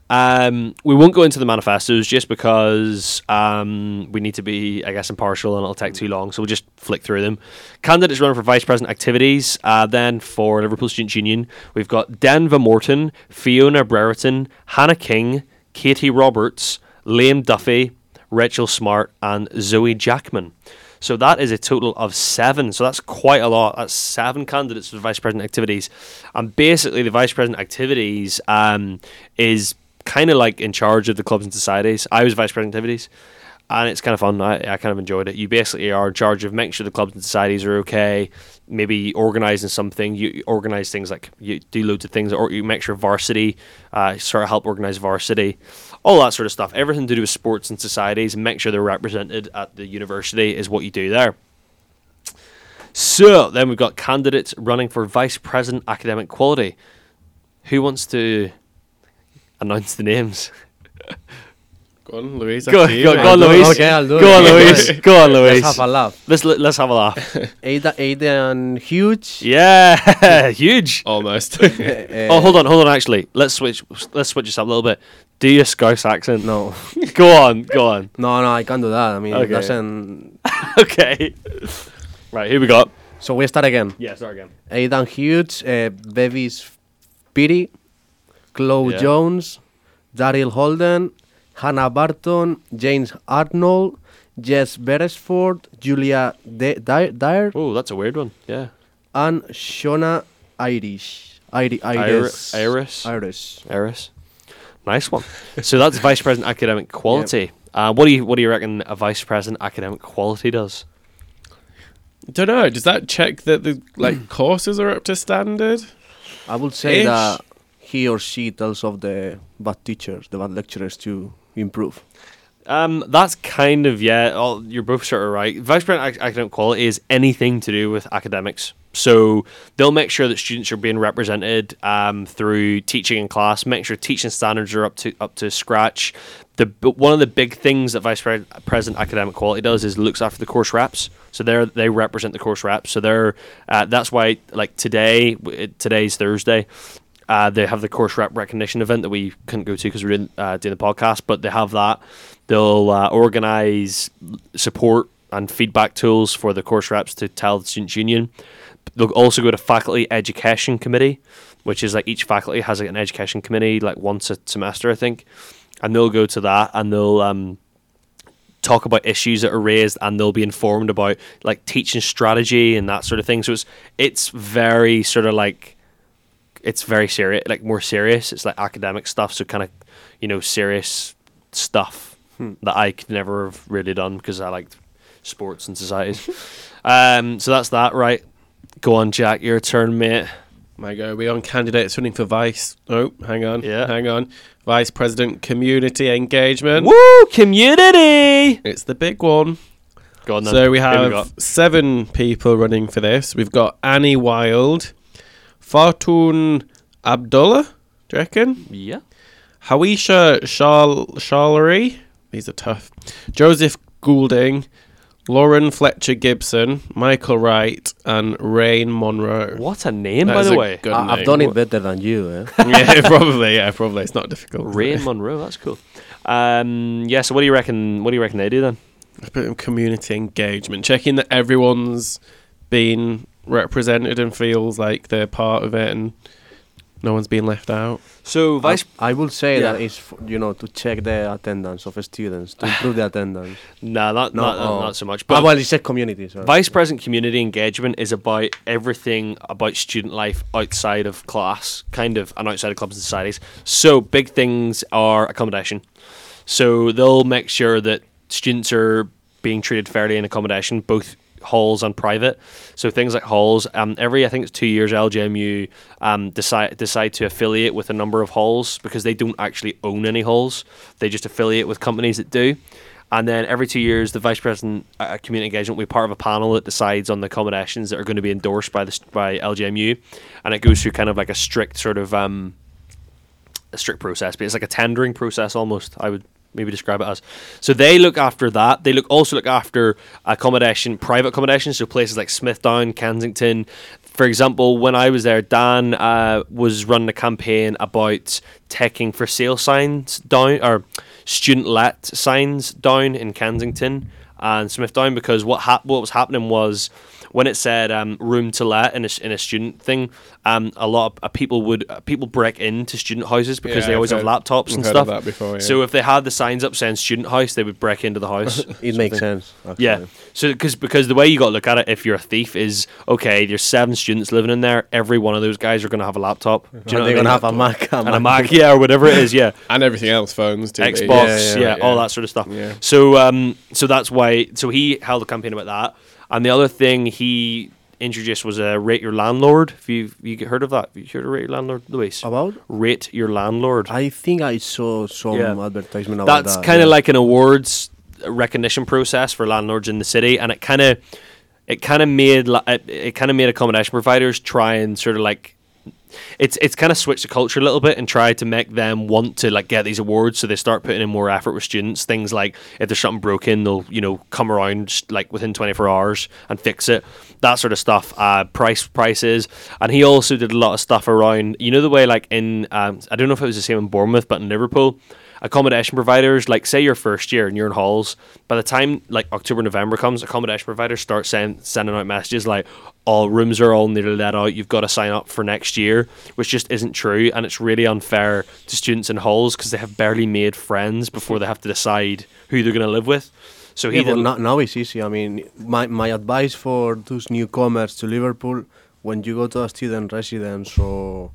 Um, we won't go into the manifestos just because um, we need to be, I guess, impartial and it'll take too long. So we'll just flick through them. Candidates running for vice president activities. Uh, then for Liverpool Students' Union, we've got Denva Morton, Fiona Brereton, Hannah King, Katie Roberts, Liam Duffy, Rachel Smart, and Zoe Jackman. So that is a total of seven. So that's quite a lot. That's seven candidates for vice president activities, and basically the vice president activities um, is kind of like in charge of the clubs and societies. I was vice president activities, and it's kind of fun. I, I kind of enjoyed it. You basically are in charge of making sure the clubs and societies are okay. Maybe organising something. You organise things like you do loads of things, or you make sure varsity, uh, sort of help organise varsity, all that sort of stuff. Everything to do with sports and societies, and make sure they're represented at the university is what you do there. So then we've got candidates running for vice president academic quality. Who wants to announce the names? Go on, Louise. Go, after you, go, go on, I'll do it. Louise. Okay, I'll do go it. on, Louise. Go on, Louise. Let's have a laugh. Let's let's have a laugh. Ada, Aidan Huge. Yeah, huge. Almost. Uh, Oh, hold on, hold on. Actually, let's switch. Let's switch this up a little bit. Do your Scouse accent. No, Go on, go on. no, no, I can't do that. I mean, Okay. it doesn't. Okay. Right, here we go. So we start again. Yeah, start again. Aidan Hughes, uh, Bevis Piri, Chloe Yeah. Jones, Daryl Holden, Hannah Barton, James Arnold, Jess Beresford, Julia De- Dyer, Dyer Oh, that's a weird one. Yeah. and Shona Irish. Iri- Iris. Iris. Iris. Eris. Nice one. so that's vice president academic quality. Uh, what do you what do you reckon a vice president academic quality does? Don't know. Does that check that the like courses are up to standard? I would say Ish. that he or she tells of the bad teachers, the bad lecturers to improve. Um, that's kind of yeah. All, you're both sort of right. Vice president ac- academic quality is anything to do with academics. So they'll make sure that students are being represented um, through teaching in class. Make sure teaching standards are up to up to scratch. The one of the big things that vice president academic quality does is looks after the course reps. So they they represent the course reps. So they're uh, that's why like today today's Thursday. Uh, they have the course rep recognition event that we couldn't go to because we didn't uh, do the podcast, but they have that. They'll uh, organize support and feedback tools for the course reps to tell the students union. They'll also go to faculty education committee, which is like each faculty has like an education committee like once a semester, I think, and they'll go to that and they'll um, talk about issues that are raised and they'll be informed about like teaching strategy and that sort of thing. So it's it's very sort of like it's very serious, like more serious. It's like academic stuff, so kind of you know serious stuff that I could never have really done because I liked sports and societies. um, so that's that, right? Go on, Jack. Your turn, mate. My go. We on candidates running for vice. Oh, hang on. Yeah. Hang on. Vice President Community Engagement. Woo! Community. It's the big one. Go on. So we have got? seven people running for this. We've got Annie Wild, Fartoon Abdullah, do you reckon? Yeah. Hawisha Shal- Shallery, these are tough. Joseph Goulding, Lauren Fletcher Gibson, Michael Wright, and Rain Monroe. What a name, That by is the a way. good I, I've done it What- better than you. Eh? yeah, probably. Yeah, probably. It's not difficult. is Rain? Monroe. That's cool. Um, yeah. So what do you reckon? What do you reckon they do then? a bit of community engagement, checking that everyone's been represented and feels like they're part of it, and no one's being left out. So vice. I, I would say Yeah. that it's f- you know to check the attendance of students to improve the attendance. nah, not No, not, oh. not so much. But But well, it's a community. Sorry. Vice President Community Engagement is about everything about student life outside of class, kind of, and outside of clubs and societies. So, big things are accommodation. So, they'll make sure that students are being treated fairly in accommodation, both halls and private. So, things like halls, um, every, I think it's two years, LJMU um, decide, decide to affiliate with a number of halls because they don't actually own any halls, they just affiliate with companies that do. And then every two years, the vice president uh, community engagement will be part of a panel that decides on the accommodations that are going to be endorsed by the by LJMU, and it goes through kind of like a strict sort of um, a strict process, but it's like a tendering process almost. I would maybe describe it as. So they look after that. They look also look after accommodation, private accommodation, so places like Smithdown, Kensington. For example, when I was there, Dan uh, was running a campaign about taking for sale signs down or student let signs down in Kensington and Smithdown because what what was happening was when it said um, room to let in a, s- in a student thing, um, a lot of uh, people would uh, people break into student houses because Yeah, they always I've have heard- laptops I've and heard of stuff. that before, yeah. So if they had the signs up saying student house, they would break into the house. it makes sense. Actually. Yeah. So because because the way you got to look at it, if you're a thief, is okay. There's seven students living in there. Every one of those guys are going to have a laptop. Do you know And what I they're mean? gonna have a Mac. and a Mac, yeah, or whatever it is, yeah. And everything else, phones, TV. Xbox, Yeah, yeah, yeah, all that sort of stuff. Yeah. So, um, so that's why. So he held a campaign about that, and the other thing he introduced was a rate your landlord. If you you heard of that, Have you heard of rate your landlord, Luis? About? Rate your landlord. I think I saw some Yeah. advertisement about That's that. kind of yeah. like an awards recognition process for landlords in the city, and it kind of it kind of made it, it kind of made accommodation providers try and sort of like it's it's kind of switched the culture a little bit and try to make them want to like get these awards so they start putting in more effort with students. Things like if there's something broken they'll you know come around like within 24 hours and fix it. That sort of stuff uh price prices. And he also did a lot of stuff around you know the way like in um, i don't know if it was the same in bournemouth but in liverpool accommodation providers like say your first year and you're in halls by the time like october november comes accommodation providers start send, sending out messages like all rooms are all nearly let out you've got to sign up for next year which just isn't true and it's really unfair to students in halls because they have barely made friends before they have to decide who they're going to live with so he Yeah, did now, it's easy. I mean, my, my advice for those newcomers to Liverpool, when you go to a student residence or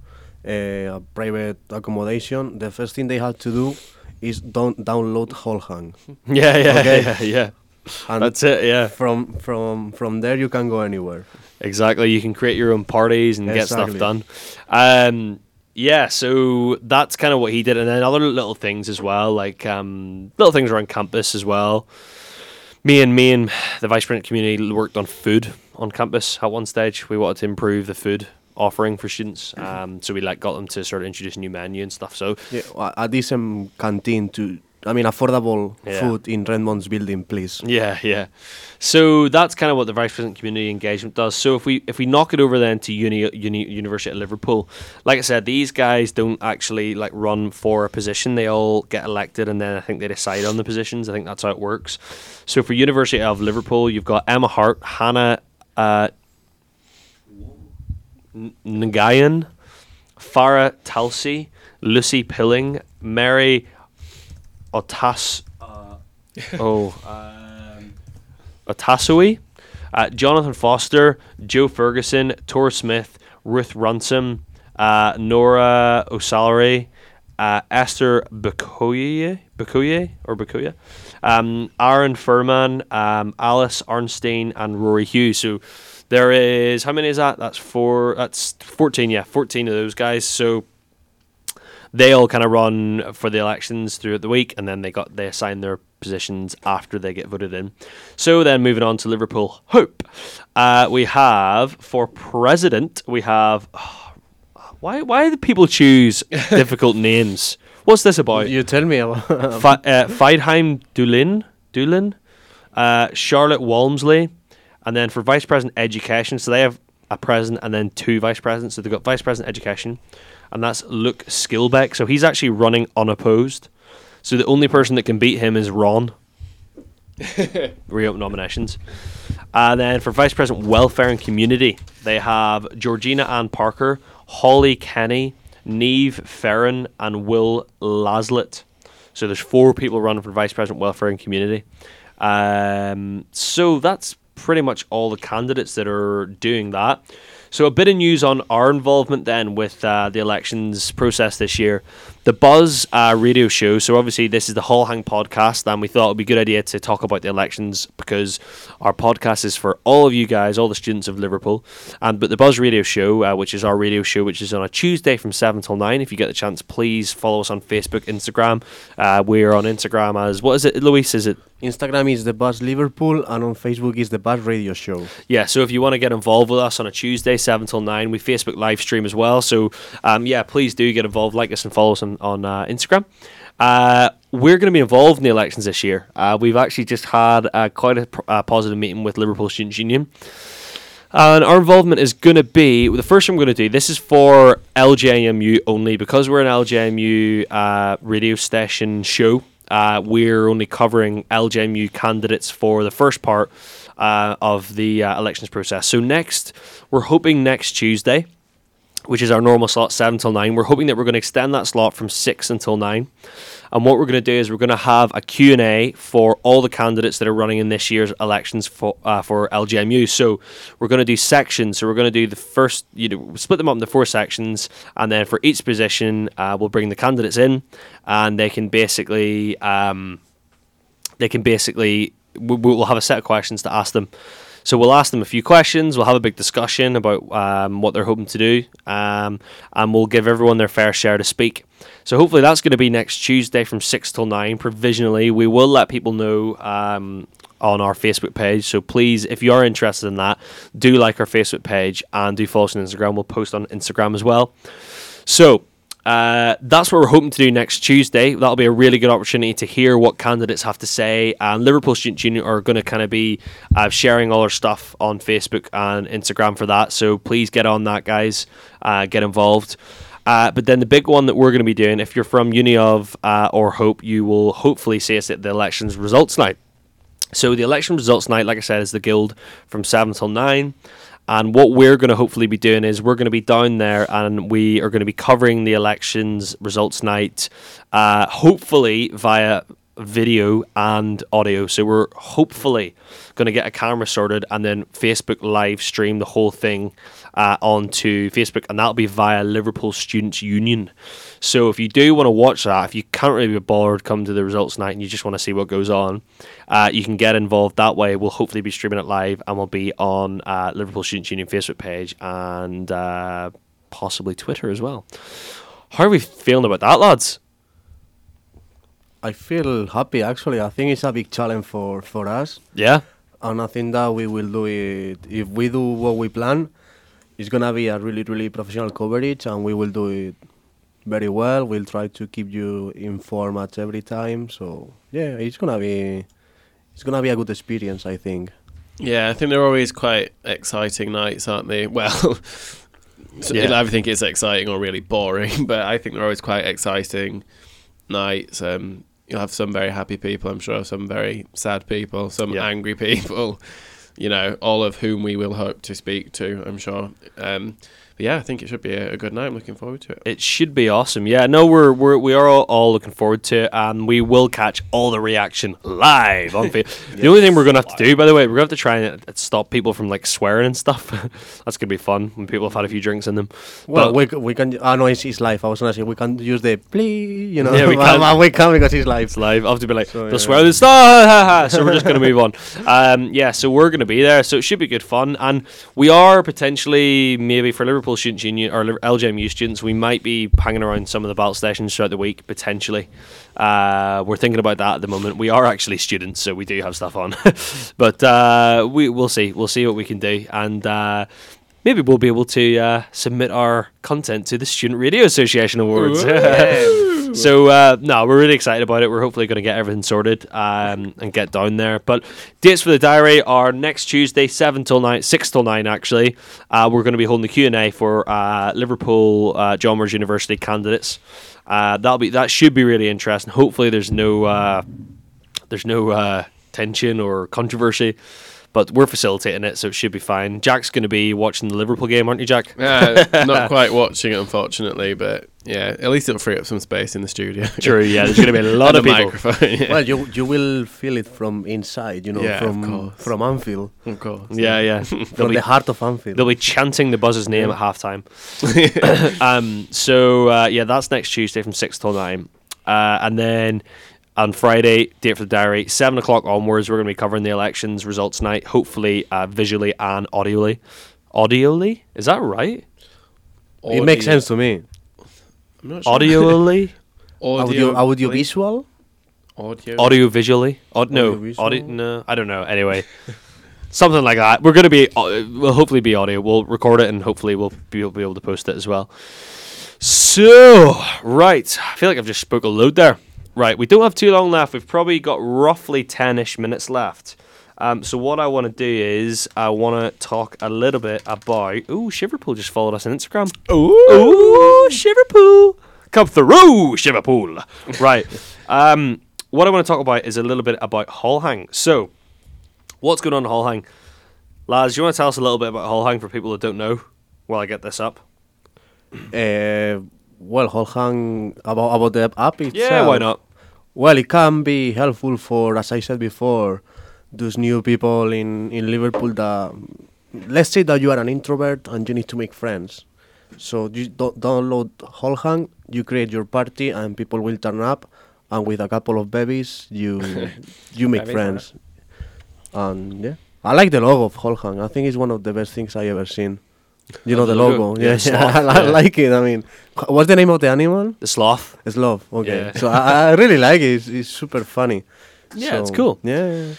uh, a private accommodation, the first thing they have to do is don't download Hall Hang. yeah yeah Okay. yeah yeah And that's it yeah From from from there you can go anywhere. Exactly. You can create your own parties and get stuff done. Um, yeah, so that's kind of what he did, and then other little things as well, like um, little things around campus as well. Me and me and the vice president community worked on food on campus at one stage. We wanted to improve the food offering for students, um, so we like got them to sort of introduce a new menu and stuff. So Yeah, a- a decent canteen to, I mean, affordable Yeah. food in Redmond's building, please. Yeah, yeah. So that's kind of what the vice president community engagement does. So if we if we knock it over then to uni, uni University of Liverpool, like I said, these guys don't actually like run for a position. They all get elected and then I think they decide on the positions. I think that's how it works. So for University of Liverpool, you've got Emma Hart, Hannah uh, N- Nguyen, Farah Talsi, Lucy Pilling, Mary Otas. Uh, oh, um, Otasui, uh, Jonathan Foster, Joe Ferguson, Tor Smith, Ruth Runsom, uh, Nora O'Salary, uh, Esther Bakoye, Bukoye or Bukoya, um, Aaron Furman, um, Alice Arnstein, and Rory Hughes. So there is how many is that? That's four. That's fourteen. Yeah, fourteen of those guys. So they all kind of run for the elections throughout the week, and then they got they assign their positions after they get voted in. So then moving on to Liverpool Hope, uh, we have for president we have. why why do people choose difficult names? What's this about? You tell me. Fi- uh, Feidheim Dulin, Dulin, uh, Charlotte Walmsley, and then for vice president education, so they have a president and then two vice presidents. So they've got vice president education, and that's Luke Skilbeck. So he's actually running unopposed. So the only person that can beat him is Ron. Reopen nominations. And then for Vice President Welfare and Community, they have Georgina Ann Parker, Holly Kenny, Neve Ferrin, and Will Laslett. So there's four people running for Vice President Welfare and Community. Um, so that's pretty much all the candidates that are doing that. So a bit of news on our involvement then with uh, the elections process this year. The Buzz uh, radio show. So obviously this is the Hull Hang podcast, and we thought it would be a good idea to talk about the elections because our podcast is for all of you guys, all the students of Liverpool. And but the Buzz radio show, uh, which is our radio show, which is on a Tuesday from seven till nine. If you get the chance, please follow us on Facebook, Instagram. Uh, we're on Instagram as what is it, Luis? Is it Instagram is the Buzz Liverpool, and on Facebook is the Buzz Radio Show. Yeah, so if you want to get involved with us on a Tuesday, 7 till 9, we Facebook live stream as well. So, um, yeah, please do get involved, like us, and follow us on, on uh, Instagram. Uh, we're going to be involved in the elections this year. Uh, we've actually just had uh, quite a pr- uh, positive meeting with Liverpool Students Union. And our involvement is going to be the first thing I'm going to do. This is for LJMU only because we're an LJMU radio station show. We're only covering LJMU candidates for the first part uh, of the uh, elections process. So next, we're hoping next Tuesday, which is our normal slot, seven till nine. We're hoping that we're going to extend that slot from six until nine. And what we're going to do is we're going to have a Q&A for all the candidates that are running in this year's elections for uh, for LJMU. So we're going to do sections. So we're going to do the first, you know, split them up into four sections, and then for each position, uh, we'll bring the candidates in, and they can basically um, they can basically we- we'll have a set of questions to ask them. So we'll ask them a few questions. We'll have a big discussion about um, what they're hoping to do, um, and we'll give everyone their fair share to speak. So hopefully that's going to be next Tuesday from six till nine. Provisionally, we will let people know um, on our Facebook page. So please, if you are interested in that, do like our Facebook page and do follow us on Instagram. We'll post on Instagram as well. So uh, that's what we're hoping to do next Tuesday. That'll be a really good opportunity to hear what candidates have to say. And Liverpool Student Union are going to kind of be uh, sharing all our stuff on Facebook and Instagram for that. So please get on that, guys. Uh, get involved. Uh, but then the big one that we're going to be doing, if you're from Uni of uh, or Hope, you will hopefully see us at the elections results night. So the election results night, like I said, is the guild from seven till nine. And what we're going to hopefully be doing is we're going to be down there and we are going to be covering the elections results night, uh, hopefully via video and audio. So we're hopefully going to get a camera sorted and then Facebook live stream the whole thing uh, onto Facebook, and that'll be via Liverpool Students Union. So if you do want to watch that, if you can't really be bothered, come to the results night and you just want to see what goes on, uh, you can get involved that way. We'll hopefully be streaming it live, and we'll be on uh, Liverpool Students Union Facebook page and uh, possibly Twitter as well. How are we feeling about that, lads? I feel happy actually. I think it's a big challenge for, for us. Yeah. And I think that we will do it. If we do what we plan, it's gonna be a really, really professional coverage, and we will do it very well. We'll try to keep you informed at every time. So yeah, it's gonna be, it's gonna be a good experience. I think. Yeah, I think they're always quite exciting nights, aren't they? Well, so Yeah. I think it's exciting or really boring, but I think they're always quite exciting nights. Um, you'll have some very happy people, I'm sure, some very sad people, some Yeah. angry people. You know, all of whom we will hope to speak to, I'm sure. Um, yeah, I think it should be a, a good night. I'm looking forward to it. It should be awesome. Yeah, no, we're, we're we are all, all looking forward to it, and we will catch all the reaction live on Facebook. The only thing we're gonna have to do, by the way, we're gonna have to try and uh, stop people from like swearing and stuff. That's gonna be fun when people have had a few drinks in them. Well, But- we, we can. Ah, no, it's, it's live. I was gonna say we can use the please, you know. Yeah, we can. we can because it's live. It's live. I have to be like, So, they'll yeah. swear this. Ah. So we're just going to move on. Um, yeah, so we're going to be there. So it should be good fun. And we are potentially, maybe for Liverpool Students Union or LJMU students, we might be hanging around some of the battle stations throughout the week, potentially. Uh, we're thinking about that at the moment. We are actually students, so we do have stuff on. but uh, we, we'll see. We'll see what we can do. And. Maybe we'll be able to uh, submit our content to the Student Radio Association Awards. So uh, no, we're really excited about it. We're hopefully going to get everything sorted um, and get down there. But dates for the diary are next Tuesday, seven till nine, six till nine. Actually, uh, we're going to be holding the Q and A for uh, Liverpool uh, John Moores University candidates. Uh, that'll be that should be really interesting. Hopefully, there's no uh, there's no uh, tension or controversy. But we're facilitating it, so it should be fine. Jack's going to be watching the Liverpool game, aren't you, Jack? Uh, not quite watching it, unfortunately, but yeah, at least it'll free up some space in the studio. True, yeah. There's going to be a lot And of a people. microphone. Yeah. Well, you you will feel it from inside, you know, Yeah, from from Anfield, of course. Yeah, yeah. They'll from be- the heart of Anfield. They'll be chanting the buzz's name at halftime. um, so uh, yeah, that's next Tuesday from six till nine, uh, and then on Friday, date for the diary, seven o'clock onwards, we're going to be covering the elections results night, hopefully uh, visually and audioly. Audioly, is that right? it makes sense to me. I'm not sure. Audioly, Audio, audio visual. Audio. audio visually. Aud- no, Audiovisual? audio. No, I don't know. Anyway. Something like that. We're going to be, uh, we'll hopefully be audio. We'll record it and hopefully we'll be, be able to post it as well. So, right. I feel like I've just spoke a load there. Right. We don't have too long left. We've probably got roughly 10 ish minutes left. Um, so, what I want to do is I want to talk a little bit about. Ooh, Shiverpool just followed us on Instagram. Ooh, Shiverpool. Come through, Shiverpool. Right. Um, what I want to talk about is a little bit about Hullhang. So, what's going on in Hullhang? Laz, do you want to tell us a little bit about Hullhang for people that don't know while I get this up? Uh, well, Holhang about about the app itself. Yeah, why not? Well, it can be helpful for, as I said before, those new people in, in Liverpool that, let's say that you are an introvert and you need to make friends. So you don't download Holhang, you create your party and people will turn up, and with a couple of babies, you you make friends. And yeah, I like the logo of Holhang. I think it's one of the best things I ever seen. You know the the logo? logo, Yeah, yeah, the yeah, sloth, I like it. I mean, what's the name of the animal? The sloth. It's love. Okay. So I, I really like it. It's, it's super funny. Yeah, it's cool. Yeah.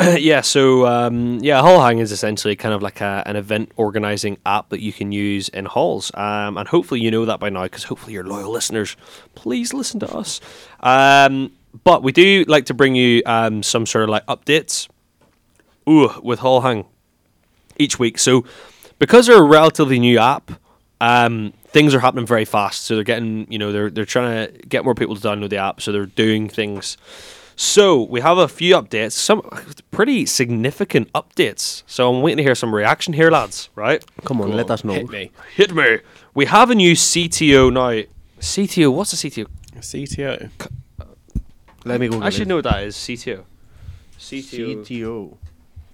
yeah. so um, yeah, Hullhang is essentially kind of like a, an event organizing app that you can use in halls, um, and hopefully you know that by now because hopefully you're loyal listeners. Please listen to us. Um, but we do like to bring you um, some sort of like updates. Ooh, with Hullhang each week. So because they're a relatively new app, um, things are happening very fast. So they're getting, you know, they're they're trying to get more people to download the app. So they're doing things. So we have a few updates, some pretty significant updates. So I'm waiting to hear some reaction here, lads. Right? Come on, Go let on, us know. Hit me. Hit me. We have a new CTO now. CTO. What's a CTO? CTO. Let me Google I should it. know what that is. CTO. CTO. CTO.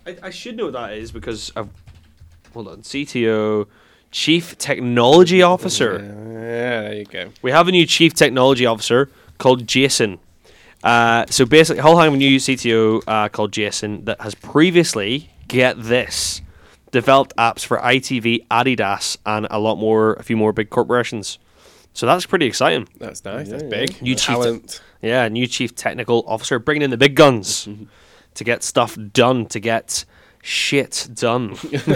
I, I should know what that is because I've hold on. CTO, Chief Technology Officer. Yeah, there you go. We have a new Chief Technology Officer called Jason. Uh, so basically, Hull have a new CTO uh, called Jason that has previously, get this, developed apps for ITV, Adidas, and a lot more, a few more big corporations. So that's pretty exciting. That's nice. That's Yeah, big. You cheated. talent. Yeah, new chief technical officer bringing in the big guns to get stuff done, to get shit done.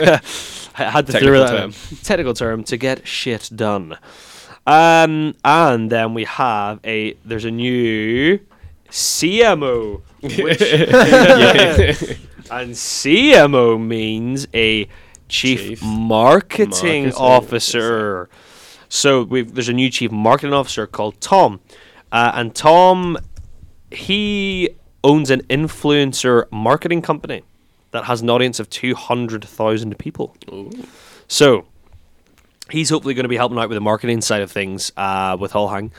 I had to Technical throw that term. technical term to get shit done. Um, and then we have a there's a new CMO, which and CMO means a chief, Chief marketing, Marketing officer. So we've, there's a new chief marketing officer called Tom, uh, and Tom he owns an influencer marketing company that has an audience of two hundred thousand people. So he's hopefully going to be helping out with the marketing side of things uh, with Hull Hang,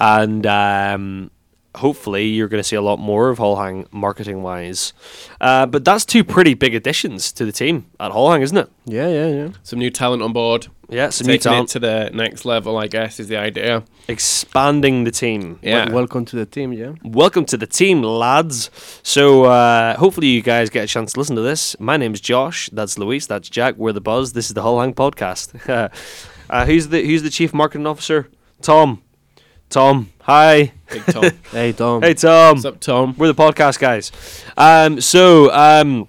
and um, hopefully you're going to see a lot more of Hull Hang marketing wise. Uh, but that's two pretty big additions to the team at Hull Hang, isn't it? Yeah, yeah, yeah. Some new talent on board. Yeah, some new Taking it talent, to the next level, I guess, is the idea. expanding the team. Yeah. Wel- welcome to the team. Yeah. Welcome to the team, lads. So, uh, hopefully, you guys get a chance to listen to this. My name's Josh. That's Luis. That's Jack. We're the Buzz. This is the Hull Hang podcast. uh, who's the Who's the chief marketing officer? Tom. Tom. Hi. Big Tom. Hey Tom. Hey, Tom. What's up, Tom? We're the podcast guys. Um, so, um,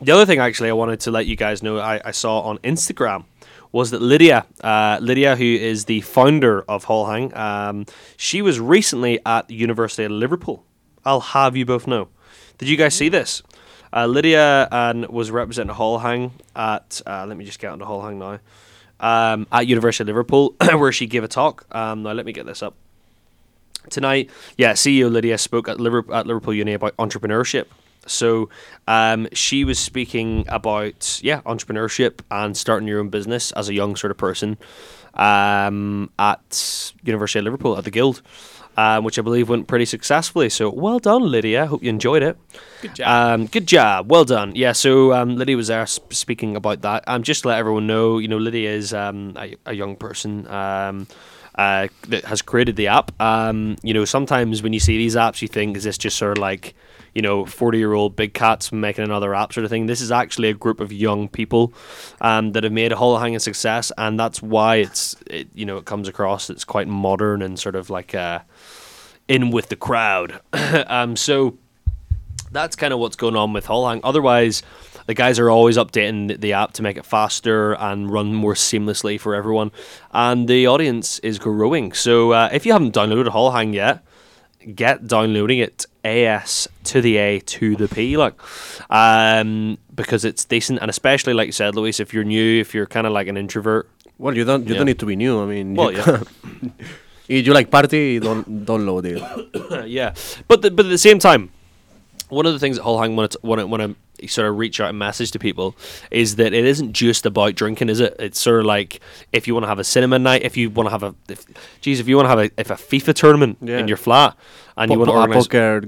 the other thing actually I wanted to let you guys know I, I saw on Instagram was that Lydia, uh, Lydia, who is the founder of Hull Hang, um, she was recently at the University of Liverpool. I'll have you both know. Did you guys see this? Uh, Lydia and was representing Hull Hang at. Uh, let me just get onto Hull Hang now. Um, at University of Liverpool, where she gave a talk. Um, now let me get this up tonight, yeah, CEO Lydia spoke at Liverpool, at Liverpool Uni about entrepreneurship. So um, she was speaking about yeah entrepreneurship and starting your own business as a young sort of person um, at University of Liverpool at the Guild, um, which I believe went pretty successfully. So well done, Lydia. Hope you enjoyed it. Good job. Um, good job. Well done. Yeah. So um, Lydia was there sp- speaking about that. Um, just to let everyone know, you know, Lydia is um, a, a young person. Um, uh, that has created the app. Um, you know, sometimes when you see these apps, you think, is this just sort of like, you know, 40 year old big cats making another app sort of thing? This is actually a group of young people um, that have made a whole hang a success, and that's why it's, it, you know, it comes across, it's quite modern and sort of like uh, in with the crowd. um, so that's kind of what's going on with Hull Hang. Otherwise, the guys are always updating the- app to make it faster and run more seamlessly for everyone. And the audience is growing. So uh, if you haven't downloaded Hull Hang yet, get downloading it AS to the A to the P, like, um, because it's decent. And especially, like you said, Luis, if you're new, if you're kind of like an introvert, Well, you don't you Yeah. don't need to be new. I mean, Well, yeah. if you like party, don't download it. yeah, but the, but at the same time, one of the things that Hull Hang want to want to want sort of reach out and message to people is that it isn't just about drinking, is it? It's sort of like if you want to have a cinema night, if you want to have a, if, geez, if you want to have a if a FIFA tournament Yeah. in your flat and you want to po- a organize, poker,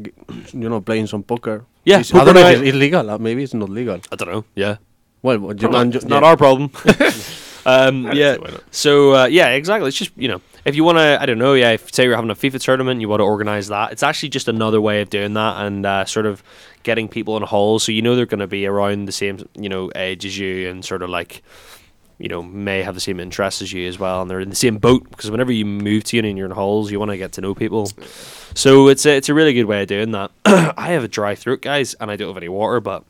you know, playing some poker. Yeah, It's- poker I don't know if night. it's, illegal. uh, Maybe it's not legal. I don't know, yeah, Well, you Not- can not yeah. our problem. um, yeah. So uh, yeah, exactly. It's just you know, if you want to, I don't know, yeah. If say you're having a FIFA tournament, you want to organize that. It's actually just another way of doing that and uh, sort of getting people in halls, so you know they're going to be around the same you know age as you and sort of like. You know, may have the same interests as you as well, and they're in the same boat. Because whenever you move to uni and you're in halls, you want to get to know people. So it's a, it's a really good way of doing that. I have a dry throat, guys, and I don't have any water, but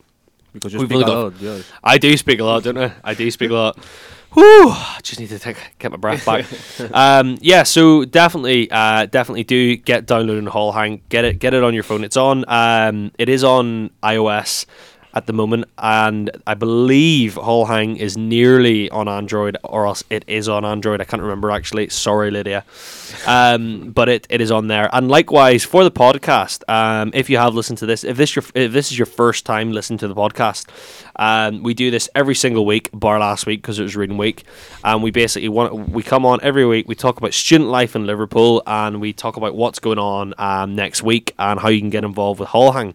because you speak a lot. Yeah. I do speak a lot, don't I? I do speak a lot. Whew, just need to take, get my breath back. um, yeah, so definitely, uh, definitely do get downloading Hull Hang. Get it, get it on your phone. It's on. Um, it is on iOS at the moment, and I believe Hull Hang is nearly on Android, or else it is on Android. I can't remember actually. Sorry, Lydia. Um, but it, it is on there. And likewise for the podcast, um, if you have listened to this, if this your if this is your first time listening to the podcast, um, we do this every single week, bar last week because it was reading week, and we basically want we come on every week. We talk about student life in Liverpool, and we talk about what's going on um, next week and how you can get involved with Hull Hang.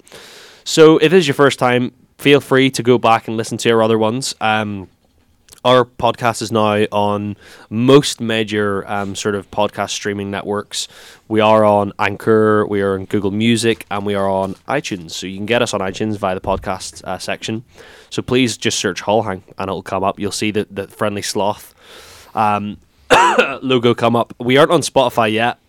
So if this is your first time, feel free to go back and listen to our other ones. Um, our podcast is now on most major um, sort of podcast streaming networks. We are on Anchor, we are on Google Music, and we are on iTunes. So you can get us on iTunes via the podcast uh, section. So please just search Hull Hang and it'll come up. You'll see the, the friendly sloth um, logo come up. We aren't on Spotify yet,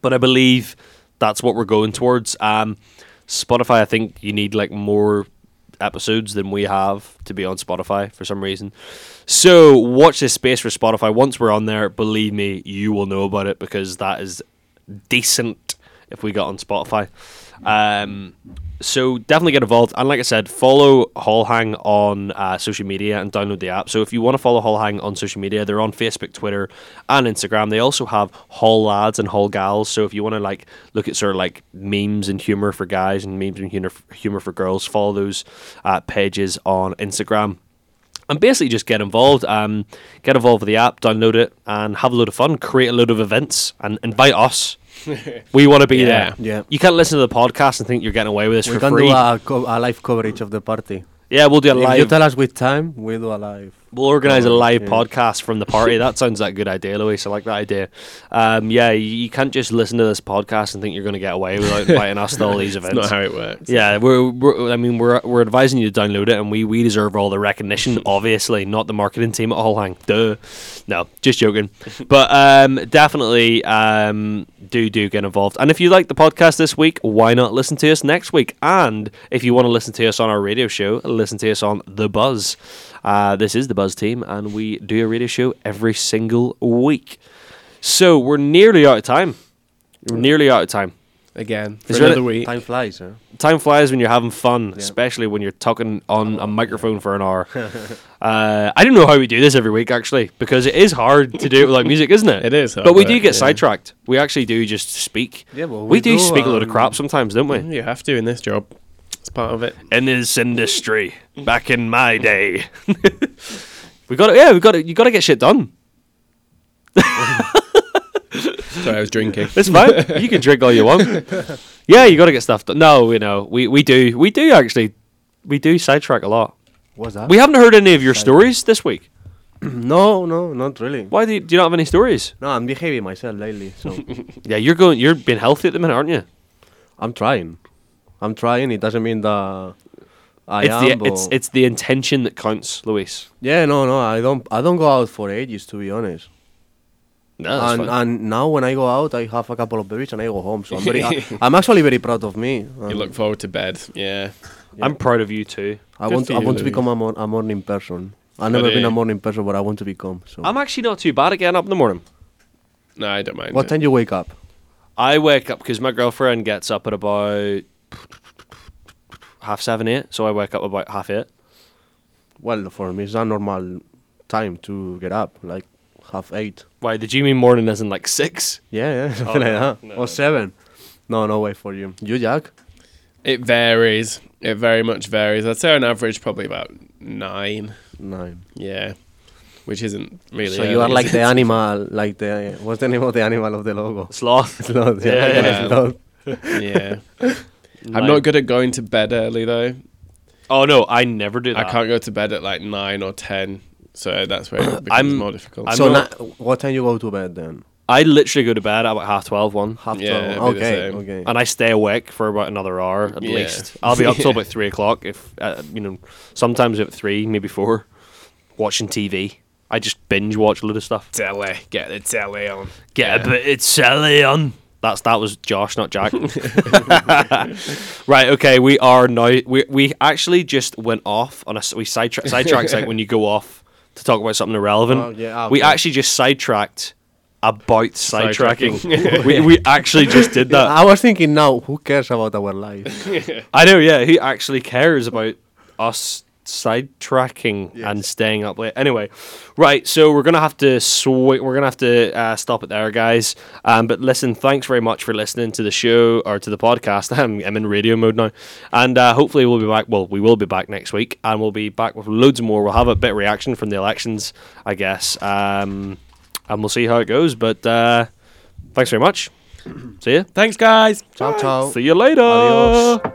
but I believe that's what we're going towards. Um, Spotify, I think you need like more episodes than we have to be on Spotify for some reason. So watch this space for Spotify. Once we're on there, believe me, you will know about it because that is decent if we got on Spotify. Um, so definitely get involved. And like I said, follow Hull Hang on uh, social media and download the app. So if you want to follow Hull Hang on social media, they're on Facebook, Twitter, and Instagram. They also have Hull lads and Hull gals. So if you want to like look at sort of like memes and humor for guys and memes and humor humor for girls, follow those uh, pages on Instagram. and basically just get involved. Um, get involved with the app, download it, and have a load of fun. Create a load of events and invite us. We want to be Yeah. there. Yeah. You can't listen to the podcast and think you're getting away with this We for can free. do a, co- a live coverage of the party. yeah, we'll do a If you live. tell us with time, we do a live. We'll organise a Oh, live yeah. podcast from the party. that sounds like a good idea, Luis. I like that idea. Um, yeah, you, you can't just listen to this podcast and think you're going to get away without inviting us to all these events. not how it works. Yeah, we're, we're I mean we're we're advising you to download it, and we we deserve all the recognition. Obviously, not the marketing team at Hang. Duh. No, just joking. but um, definitely um, do do get involved. And if you like the podcast this week, why not listen to us next week? And if you want to listen to us on our radio show, listen to us on the Buzz. Uh, this is the Buzz team, and we do a radio show every single week. So we're nearly out of time. We're nearly out of time. Again, for Is another any- week. Time flies, huh? time flies when you're having fun, Yeah. especially when you're talking on a microphone for an hour. uh, I don't know how we do this every week, actually, because it is hard to do it without music, isn't it? It is hard, but we but, do get yeah. sidetracked. We actually do just speak. Yeah, well, we, we do, do, speak a lot of um, crap sometimes, don't we? You have to in this job. It's part of it. In this industry, back in my day, we got to, yeah, we got to, you got to get shit done. Sorry, I was drinking. It's fine. you can drink all you want. Yeah, you got to get stuff done. No, you know, we we do, we do actually, we do sidetrack a lot. What's that? We haven't heard any of your stories this week. no, no, not really. Why do you, do you not have any stories? No, I'm behaving myself lately, so Yeah, you're going. You're being healthy at the minute, aren't you? I'm trying. I'm trying. It doesn't mean that I it's am. the but it's it's the intention that counts, Luis. yeah, no, no. I don't. I don't go out for ages, to be honest. No, that's and fine. and now when I go out, I have a couple of beers and I go home. So I'm very. I, I'm actually very proud of me. You Um, look forward to bed. Yeah. I'm proud of you too. I good want. for To, I want to become a, mor- a morning person. I've never been a morning person, but I want to become. So. I'm actually not too bad at getting up in the morning. No, I don't mind. what it. time do you wake up? I wake up because my girlfriend gets up at about half seven, eight. So I wake up about half eight. Well, for me, it's a normal time to get up, like half eight. Why? Did you mean morning as in like six? Yeah, yeah, something oh, like no, that. no. Or seven. No, no way for you. You, Jack? It varies. It very much varies. I'd say on average probably about nine. Nine. Yeah. Which isn't really. so you are like is the animal, like the what's the name of the animal of the logo? Sloth. Sloth. Yeah, Yeah, yeah. sloth. Yeah. I'm not good at going to bed early though. Oh no, I never do that. I can't go to bed at like nine or ten. So that's where it becomes I'm- more difficult. I'm so not- na- what time you go to bed then? I literally go to bed at about half twelve one. Half Yeah, twelve. it'd be the Okay, okay. and I stay awake for about another hour at Yeah. least. I'll be up till about three o'clock. If uh, you know, sometimes at three, maybe four, watching TV. I just binge watch a lot of stuff. telly. Get the telly on. Get a bit of telly on. That's that was Josh, not Jack. right. Okay. We are now. We we actually just went off on a we sidetrack sidetracks like when you go off to talk about something irrelevant. Oh, yeah, ah, We actually just sidetracked about sidetracking. Sidetracking. we we actually just did that. I was thinking now, who cares about our life? I know, yeah. Who actually cares about us sidetracking and staying up late? Anyway, right. So we're gonna have to sw- We're gonna have to uh, stop it there, guys. Um, but listen, thanks very much for listening to the show or to the podcast. I'm, I'm in radio mode now, and uh, hopefully we'll be back. Well, we will be back next week, and we'll be back with loads more. We'll have a bit of reaction from the elections, I guess, um, and we'll see how it goes. But uh, thanks very much. See you. Thanks, guys. ciao, ciao. See you later. Adios.